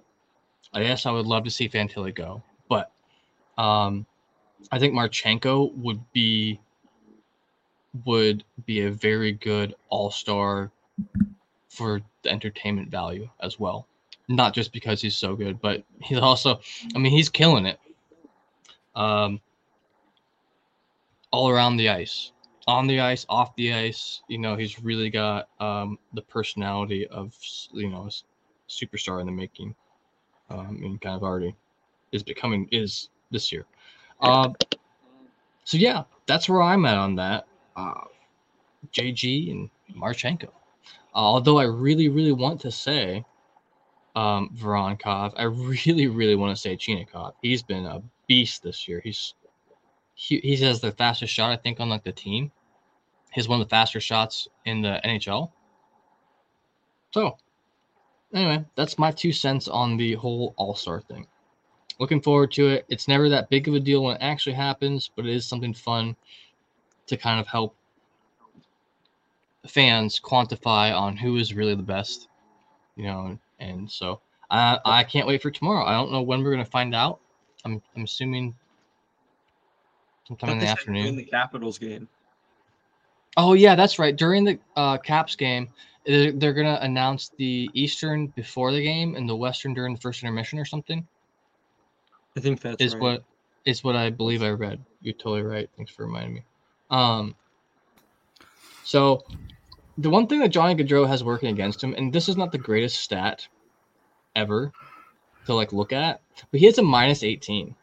I guess I would love to see Fantilli go, but um, I think Marchenko would be would be a very good all star for the entertainment value as well. Not just because he's so good, but he's also, I mean, he's killing it. Um, all around the ice, on the ice, off the ice. You know, he's really got um, the personality of you know a superstar in the making, um, and kind of already is becoming is this year. Uh, so yeah, that's where I'm at on that. Uh, JG and Marchenko. Uh, although I really, really want to say um, Voronkov, I really, really want to say Chinakhov. He's been a beast this year. He's he, he has the fastest shot, I think, on like the team. He's one of the faster shots in the NHL. So, anyway, that's my two cents on the whole All Star thing. Looking forward to it. It's never that big of a deal when it actually happens, but it is something fun to kind of help fans quantify on who is really the best, you know. And so I I can't wait for tomorrow. I don't know when we're gonna find out. I'm I'm assuming sometime in the afternoon. In the Capitals game. Oh yeah, that's right. During the uh, Caps game, they're, they're gonna announce the Eastern before the game and the Western during the first intermission or something. I think that's is right. what is what I believe I read. You're totally right. Thanks for reminding me. Um, so the one thing that Johnny Gaudreau has working against him, and this is not the greatest stat ever to like look at, but he has a minus 18.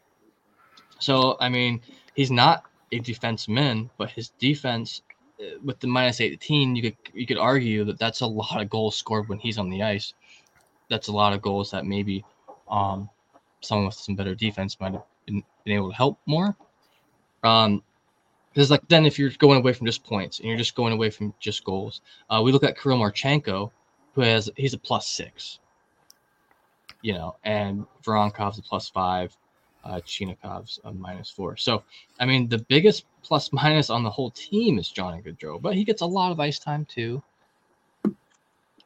So I mean, he's not a defenseman, but his defense uh, with the minus 18, you could you could argue that that's a lot of goals scored when he's on the ice. That's a lot of goals that maybe um, someone with some better defense might have been, been able to help more. Um, because like then if you're going away from just points and you're just going away from just goals, uh, we look at Kirill Marchenko, who has he's a plus six. You know, and Voronkov's a plus five, uh, Chinakhov's a minus four. So I mean, the biggest plus minus on the whole team is Johnny Gaudreau, but he gets a lot of ice time too.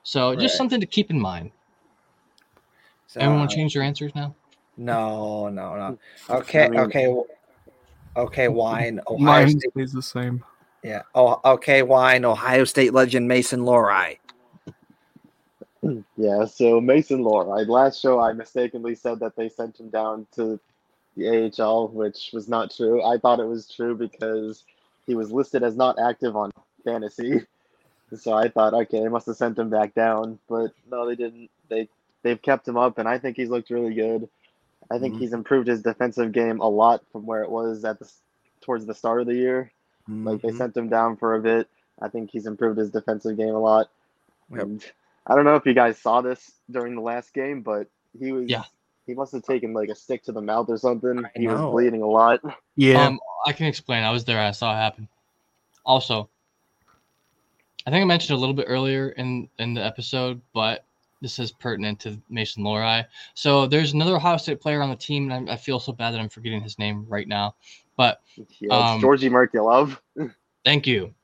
So just something to keep in mind. So, Everyone change their answers now. No, no, no. Okay, I mean- okay, w- okay. Wine. Ohio Mine State. stays the same. Yeah. Oh, okay. Wine. Ohio State legend Mason Lohrei. [clears throat] Yeah, so Mason Lore. last show I mistakenly said that they sent him down to the AHL, which was not true. I thought it was true because he was listed as not active on fantasy. [laughs] So I thought, okay, they must have sent him back down, but no, they didn't. They they've kept him up, and I think he's looked really good. I think Mhm. he's improved his defensive game a lot from where it was at the towards the start of the year. Like they Mhm. sent him down for a bit. I think he's improved his defensive game a lot. Yep. And I don't know if you guys saw this during the last game, but he was Yeah. he must have taken like a stick to the mouth or something. I he was bleeding a lot. [laughs] Yeah, Um, I can explain. I was there. I saw it happen. Also, I think I mentioned a little bit earlier in in the episode, but this is pertinent to Mason Lohrei. So there's another Ohio State player on the team, and I, I feel so bad that I'm forgetting his name right now. But Yeah, Um, Georgii Merkulov. thank you.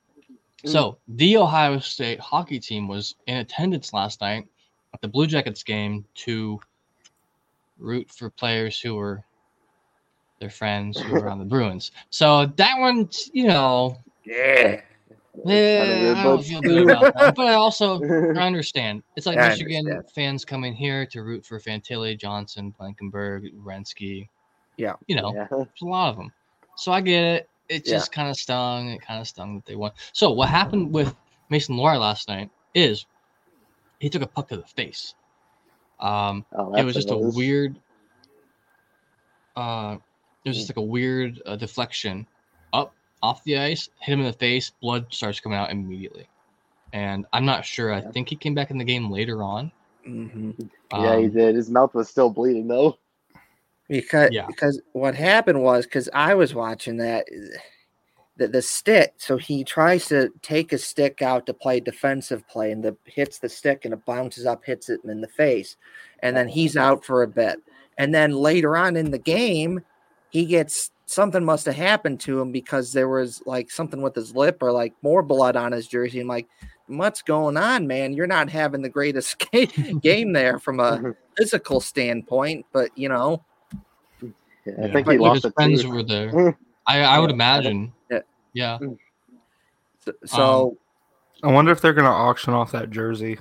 So the Ohio State hockey team was in attendance last night at the Blue Jackets game to root for players who were their friends who were on the [laughs] Bruins. So that one, you know, Yeah. Yeah, I don't feel good about that. But I also I [laughs] understand. It's like I Michigan understand. fans coming here to root for Fantilli, Johnson, Blankenburg, Rensky. Yeah. You know, Yeah. there's a lot of them. So I get it. It Yeah. just kind of stung. It kind of stung that they won. So what happened with Mason Lohrei last night is he took a puck to the face. Um, Oh, it was just a weird. Uh, it was just like a weird uh, deflection off the ice, hit him in the face, blood starts coming out immediately. And I'm not sure. I Yeah. think he came back in the game later on. hmm yeah, he Um, did. His mouth was still bleeding though. because Yeah. because what happened was because I was watching that the, the stick so he tries to take a stick out to play defensive play and the hits the stick and it bounces up hits it in the face and then he's out for a bit and then later on in the game he gets something must have happened to him because there was like something with his lip or like more blood on his jersey and like what's going on man you're not having the greatest [laughs] game there from a mm-hmm. physical standpoint but you know Yeah, I think But he lost his friends tooth. were there. Mm. I, I would imagine. Yeah. Yeah. Mm. so, so I wonder if they're going to auction off that jersey.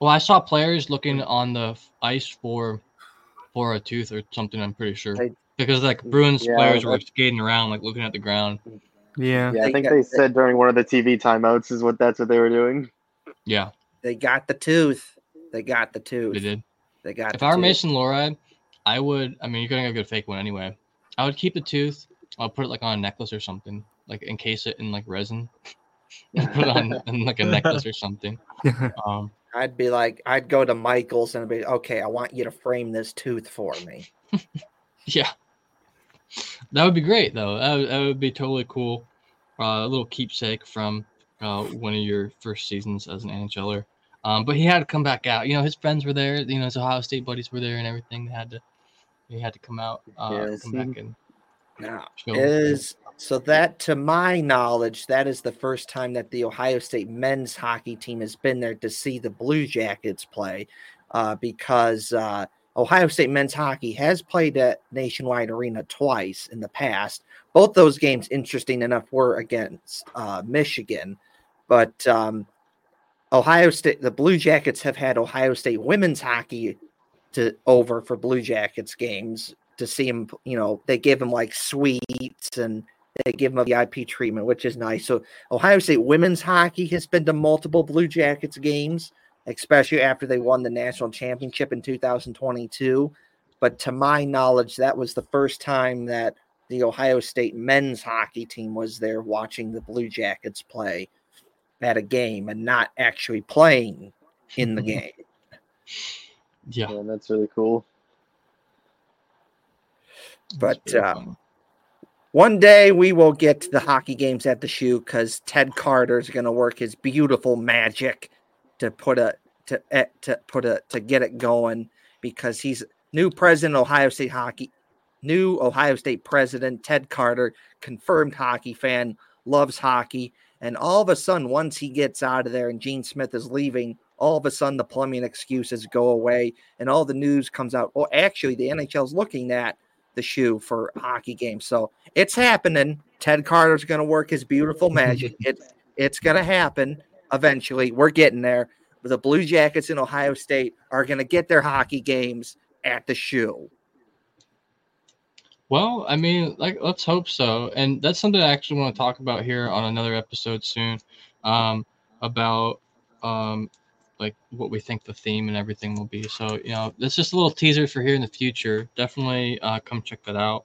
Well, I saw players looking on the ice for for a tooth or something. I'm pretty sure They- because like Bruins Yeah, players were skating around, like looking at the ground. Yeah. Yeah, I think got- they said during one of the TV timeouts is what that's what they were doing. Yeah, they got the tooth they got the tooth they did. they got it. If the I were tooth. Mason Lohrei, I would. I mean, you're gonna get a good fake one anyway. I would keep the tooth. I'll put it like on a necklace or something, like encase it in like resin, [laughs] and put it on in, like a necklace or something. [laughs] Um, I'd be like, I'd go to Michael's and be okay. I want you to frame this tooth for me. [laughs] yeah, that would be great though. That would, that would be totally cool. Uh, a little keepsake from uh, one of your first seasons as an NHLer. Um, but he had to come back out. You know, his friends were there. You know, his Ohio State buddies were there and everything. They had to. He had to come out. Uh, Yes. come back and Now show. is so that to my knowledge, that is the first time that the Ohio State men's hockey team has been there to see the Blue Jackets play, uh, because uh, Ohio State men's hockey has played at Nationwide Arena twice in the past. Both those games, interesting enough, were against uh, Michigan, but um, Ohio State, the Blue Jackets have had Ohio State women's hockey to over for Blue Jackets games to see them. You know, they give them like sweets and they give them a VIP treatment, which is nice. So Ohio State women's hockey has been to multiple Blue Jackets games, especially after they won the national championship in 2022. But to my knowledge, that was the first time that the Ohio State men's hockey team was there watching the Blue Jackets play at a game and not actually playing in the [laughs] game. yeah. Yeah, that's really cool. But It's very uh, fun. one day we will get to the hockey games at the shoe because Ted Carter is going to work his beautiful magic to put a to eh, to put a to get it going because he's new president of Ohio State hockey, new Ohio State president Ted Carter, confirmed hockey fan, loves hockey, and all of a sudden once he gets out of there and Gene Smith is leaving, all of a sudden the plumbing excuses go away and all the news comes out. Oh, actually, the NHL is looking at the shoe for hockey games. So it's happening. Ted Carter's going to work his beautiful magic. [laughs] It's it's going to happen eventually. We're getting there. The Blue Jackets in Ohio State are going to get their hockey games at the shoe. Well, I mean, like, let's hope so. And that's something I actually want to talk about here on another episode soon, um, about um, like what we think the theme and everything will be. So, you know, that's just a little teaser for here in the future. Definitely uh, come check that out.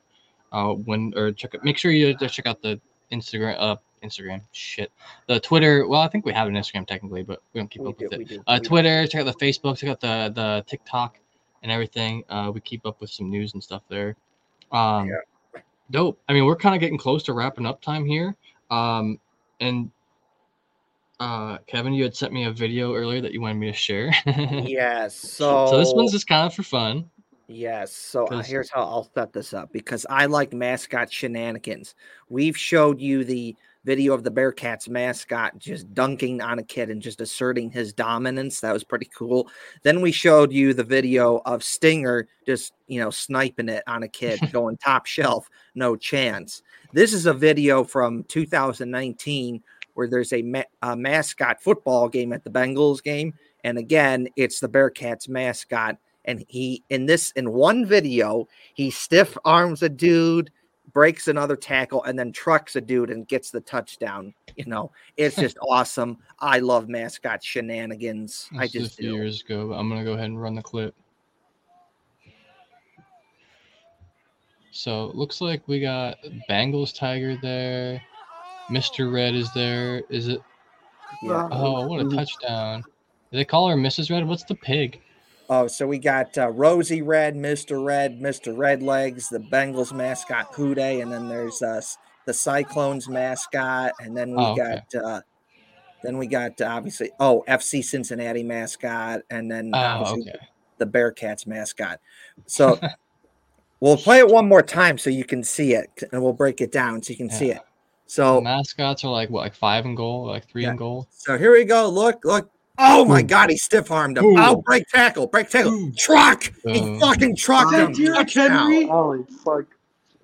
Uh, when or check it. Make sure you check out the Instagram. Uh, Instagram. Shit. The Twitter. Well, I think we have an Instagram technically, but we don't keep We up do, with it do, uh, we do. Twitter, check out the Facebook, check out the the TikTok and everything. Uh, we keep up with some news and stuff there. Um, Dope. I mean, we're kind of getting close to wrapping up time here. Um, and uh, Kevin, you had sent me a video earlier that you wanted me to share. [laughs] Yes. So, so this one's just kind of for fun. Yes. So uh, here's how I'll set this up because I like mascot shenanigans. We've showed you the video of the Bearcats mascot just dunking on a kid and just asserting his dominance. That was pretty cool. Then we showed you the video of Stinger just, you know, sniping it on a kid [laughs] going top shelf, no chance. This is a video from 2019 where there's a, ma- a mascot football game at the Bengals game. And again, it's the Bearcats mascot and he in this in one video he stiff arms a dude breaks another tackle and then trucks a dude and gets the touchdown you know it's [laughs] just awesome i love mascot shenanigans i This is just a few do years ago. But I'm gonna go ahead and run the clip. So it looks like we got Bengals Tiger there. Mr. Red is there. Is it? Yeah. Oh, what a mm-hmm. touchdown! Do they call her Mrs. Red? What's the pig? Oh, so we got uh, Rosie Red, Mr. Red, Mr. Red Legs, the Bengals mascot Who Dey, and then there's uh, the Cyclones mascot, and then we Oh, okay. got uh, then we got uh, obviously oh FC Cincinnati mascot, and then Oh, okay. the Bearcats mascot. So we'll play it one more time so you can see it, and we'll break it down so you can see it. So The mascots are like what, like five and goal, like three Yeah. and goal. So here we go. Look, look. Oh my Ooh. God, he stiff armed him. Ooh. Oh, break tackle, break tackle. Ooh. Truck. He fucking trucked him. Derrick Henry. Holy fuck.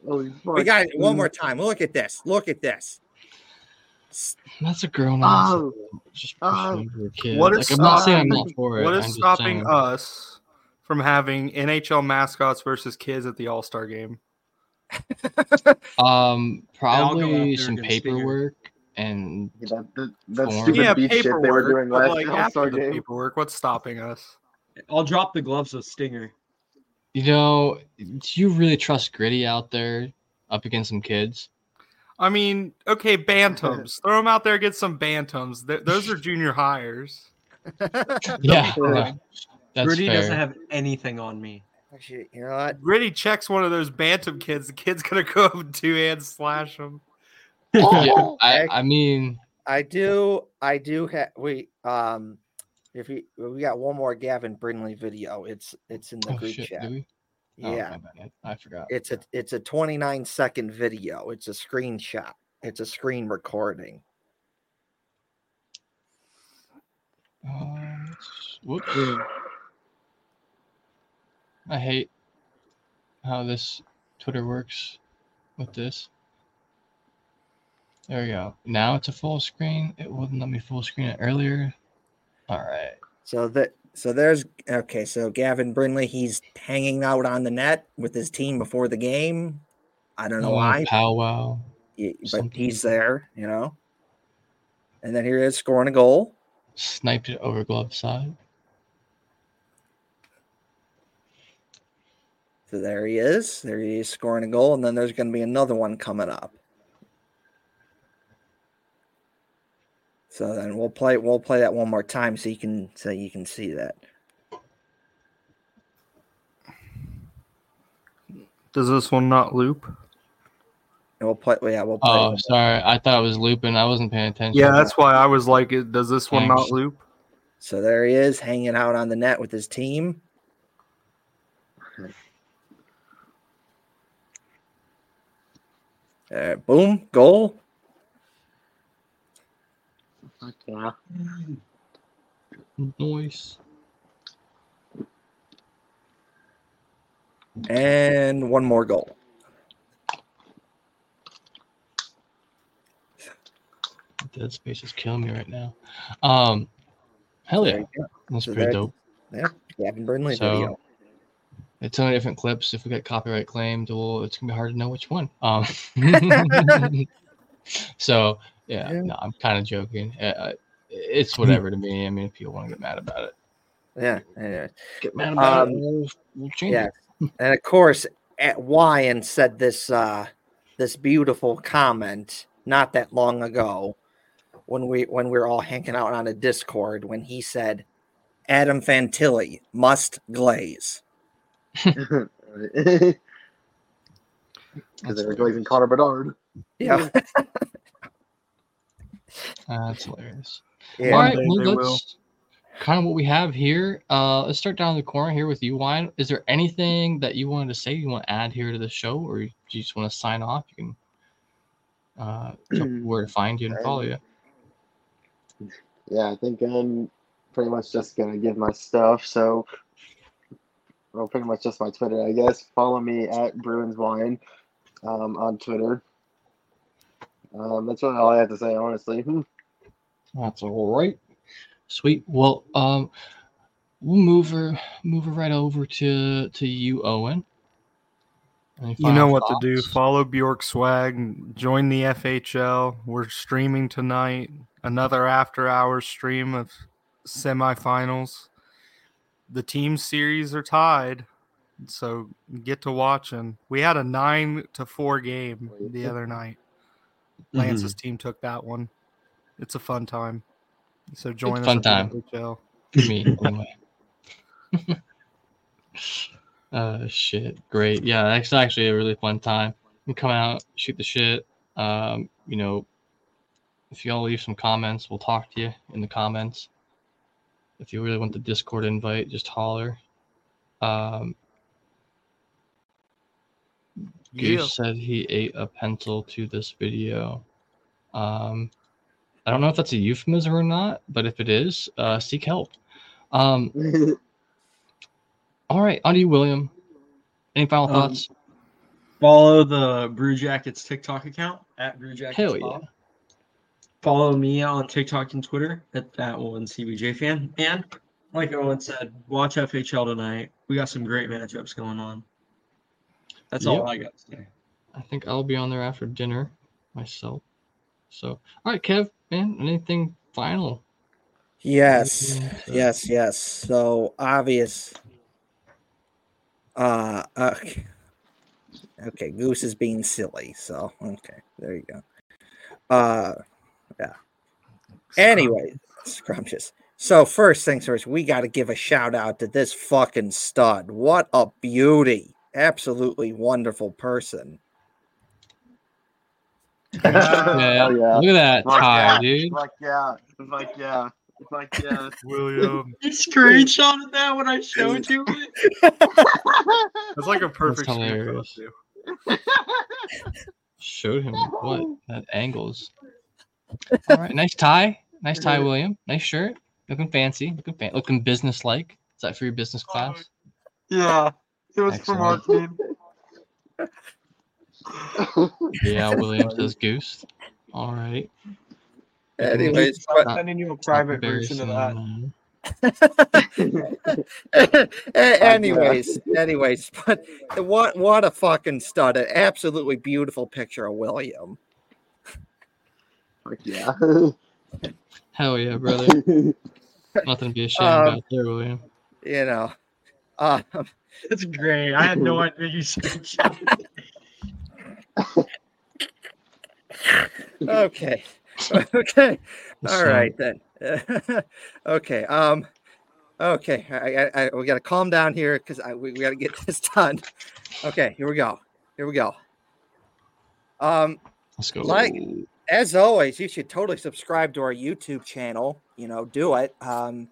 Holy fuck. We got it one more time. Look at this. Look at this. That's a grown ass. Oh. just pushing over a kid. What like, is I'm not saying I'm stopping- not for it. What I'm stopping saying- us from having NHL mascots versus kids at the All Star game? Um, I'll go out probably some paperwork and Yeah, that, that, that stupid yeah, beach shit they were paperwork. doing last like All after Star the game. paperwork, what's stopping us? I'll drop the gloves with Stinger. you know, do you really trust Gritty out there up against some kids? I mean, okay, bantams. [laughs] Throw them out there, get some bantams. Th- those are junior hires. [laughs] Yeah, Yeah. no, that's Rudy fair. doesn't have anything on me. Shit, You know what? Gritty checks one of those bantam kids. The kid's gonna go up and two hands slash him. Yeah, Oh, [laughs] I. I mean, I do. I do have. We um, if we we got one more Gavin Brindley video. It's it's in the oh group shit, chat. do we? Oh, Yeah, my. I forgot. it's a it's a 29 second video. It's a screenshot. It's a screen recording. Um, whoops. I hate how this Twitter works with this. There we go. Now it's a full screen. It wouldn't let me full screen it earlier. All right. So that so there's okay. So Gavin Brindley, he's hanging out on the net with his team before the game. I don't know Oh, why, Powwow. y- but something. he's there, you know. And then here he is scoring a goal. Sniped it over glove side. So there he is. There he is scoring a goal, and then there's going to be another one coming up. So then we'll play we'll play that one more time so you can so you can see that. Does this one not loop? And we'll play yeah we'll play. Oh, one- sorry. I thought it was looping. I wasn't paying attention. Yeah, that's why I was like, it- does this one not loop? So there he is hanging out on the net with his team. Uh, boom, goal. Yeah. noise. And one more goal. Dead Space is killing me right now. Um, hell yeah, that's So pretty there- dope. Yeah, Gavin Brindley So- video. It's only different clips. If we get copyright claimed, well, it's gonna be hard to know which one. Um, [laughs] [laughs] so yeah, Yeah. no, I'm kind of joking. Uh, Uh, it's whatever to me. I mean, if people want to get mad about it, Yeah. Anyway. get mad about Um, it. We'll, we'll change Yeah. it. [laughs] And of course, at Wyan said this uh this beautiful comment not that long ago when we when we were all hanging out on a Discord when he said Adam Fantilli must glaze. [laughs] Because That's they were glazing Connor Bedard. Yeah. [laughs] That's hilarious. yeah. All right, day well, they let's kind of what we have here. Uh, let's start down the corner here with you, Wine. Is there anything that you wanted to say you want to add here to the show, or you just want to sign off? You can uh, where to find you and follow you. Yeah, I think I'm pretty much just gonna give my stuff. So, well, pretty much just my Twitter, I guess. Follow me at Bruins Wine um, on Twitter. Um, that's really all I have to say, honestly. That's all right. Sweet. Well, um, we'll move her, move her right over to to you, Owen. You know what to do. Follow Bjork Swag. Join the FHL. We're streaming tonight. Another after hours stream of semifinals. The team series are tied. So get to watching. We had a nine to four game the other night. Lance's team took that one. It's a fun time. So join us fun time. For me, anyway. [laughs] uh, shit. Great. Yeah, it's actually a really fun time. You can come out, shoot the shit. Um, you know, if y'all leave some comments, we'll talk to you in the comments. If you really want the Discord invite, just holler. Um, Yeah. Goose said he ate a pencil to this video. Um, I don't know if that's a euphemism or not, but if it is, uh, seek help. Um, [laughs] all right, on to you, William. Any final Um, thoughts? Follow the Brew Jackets TikTok account at Brew Jackets. Hell yeah. Follow me on TikTok and Twitter at that one CBJ fan. And like Owen said, watch FHL tonight. We got some great matchups going on. That's all I got to say. I think I'll be on there after dinner myself. So, all right, Kev, man, anything final? Yes, Anything to- yes, yes. So obvious. Uh, okay. Okay, Goose is being silly. So okay, there you go. Uh, yeah. Anyway, scrumptious. So first things first, we got to give a shout out to this fucking stud. What a beauty! Absolutely wonderful person. Yeah, yeah. look at that Fuck tie, yeah. dude. Fuck yeah. Fuck yeah. Fuck yeah. William. You screenshotted that when I showed you it. That's like a perfect screenshot, hilarious. [laughs] Showed him what that angles. All right, nice tie, nice tie, William. Nice shirt, looking fancy, looking fan- looking business like. Is that for your business class? Yeah, it was Excellent. marketing. Yeah, [laughs] William says goose. All right. Anyways, I'm but- sending you a private version of [laughs] that. that. Anyways, [laughs] anyways, but what what a fucking stud! An absolutely beautiful picture of William. Fuck yeah. Hell yeah, brother. Nothing to be ashamed Um, about there, William. You know, um, That's great. I had no idea you screenshotted. Okay, [laughs] okay, All right then. [laughs] okay, um, okay, I, I, I we got to calm down here because we, we got to get [laughs] this done. Okay, here we go. Here we go. Um, Let's go. Like- as always, you should totally subscribe to our YouTube channel. You know, do it. Um,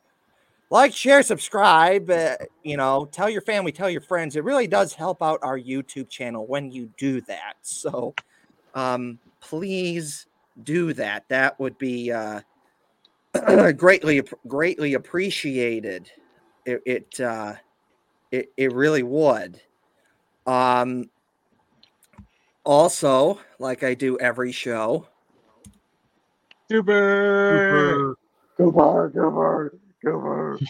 like, share, subscribe. Uh, you know, tell your family, tell your friends. It really does help out our YouTube channel when you do that. So, um, please do that. That would be uh, [clears throat] greatly, greatly appreciated. It, it, uh, it, it really would. Um, also, like I do every show, Super. Go far, go far, go. [laughs]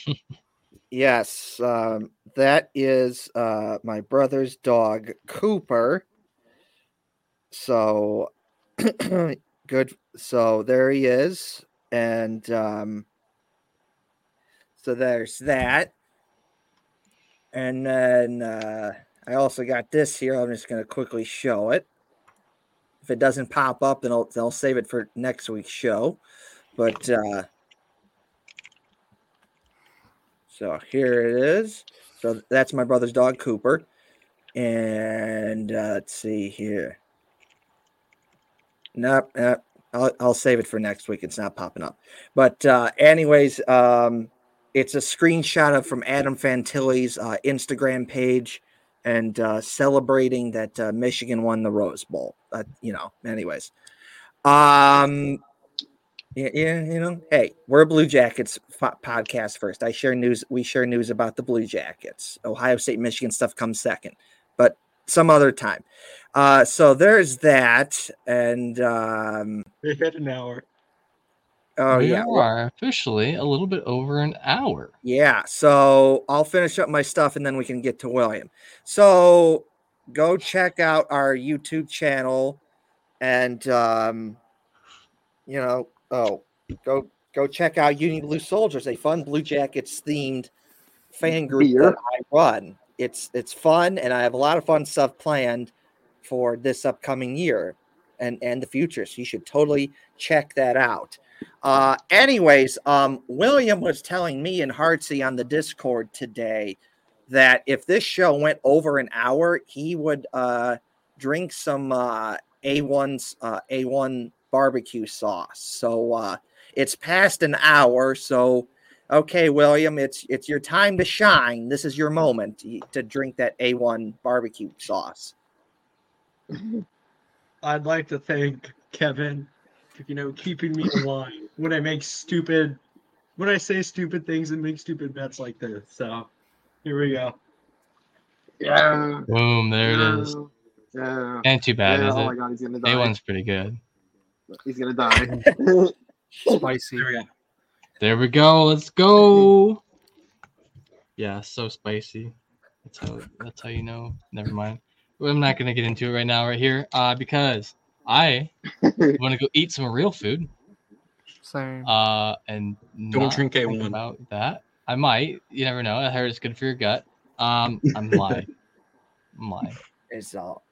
Yes, um, that is uh, my brother's dog, Cooper. So [clears throat] good. So there he is. And um, so there's that. And then uh, I also got this here. I'm just going to quickly show it. If it doesn't pop up, then I'll, then I'll save it for next week's show. But uh, so here it is. So that's my brother's dog, Cooper. And uh, let's see here. Nope, nope. I'll, I'll save it for next week. It's not popping up. But uh, anyways, um, it's a screenshot of from Adam Fantilli's uh, Instagram page and uh, celebrating that uh, Michigan won the Rose Bowl. You know, anyways. Um, yeah, yeah, you know, hey, we're a Blue Jackets fo- podcast first. I share news. We share news about the Blue Jackets. Ohio State, Michigan stuff comes second, but some other time. Uh, so there's that, and um, We hit an hour. oh we yeah, well, are officially a little bit over an hour. yeah. So I'll finish up my stuff, and then we can get to William. So go check out our YouTube channel, and um, you know, oh, go go check out Union Blue Soldiers, a fun Blue Jackets themed fan group Beer. that I run. it's it's fun, and I have a lot of fun stuff planned for this upcoming year and and the future. So you should totally check that out. Uh, anyways, um, William was telling me and Hartsey on the Discord today that if this show went over an hour, he would uh, drink some uh, A1's uh, A1 barbecue sauce. So uh, it's past an hour. So okay, William, it's it's your time to shine. This is your moment to drink that A1 barbecue sauce. [laughs] I'd like to thank Kevin for you know keeping me in line when I make stupid when I say stupid things and make stupid bets like this. So here we go. Yeah. Boom, there it is. Yeah. And too bad, yeah, is oh it? my god, he's gonna die. A1's pretty good. He's gonna die. [laughs] Spicy. Here we go. There we go. Let's go. Yeah, so spicy. That's how that's how you know. Never mind. I'm not gonna get into it right now, right here, uh, because I [laughs] want to go eat some real food. Same. Uh, and Don't not drink A1. about that. I might. You never know. I heard it's good for your gut. Um, I'm lying. I'm lying. It's all.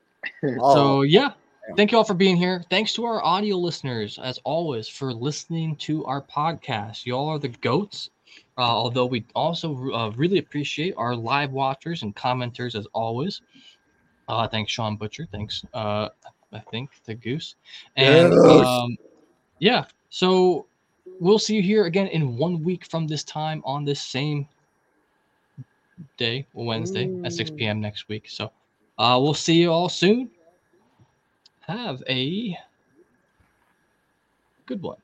So yeah, thank you all for being here. Thanks to our audio listeners, as always, for listening to our podcast. Y'all are the goats. Uh, although we also uh, really appreciate our live watchers and commenters, as always. Uh, thanks, Sean Butcher. Thanks, uh, I think, to Goose. And um, yeah, so we'll see you here again in one week from this time on this same day, Wednesday at 6 p.m. next week. So uh, we'll see you all soon. Have a good one.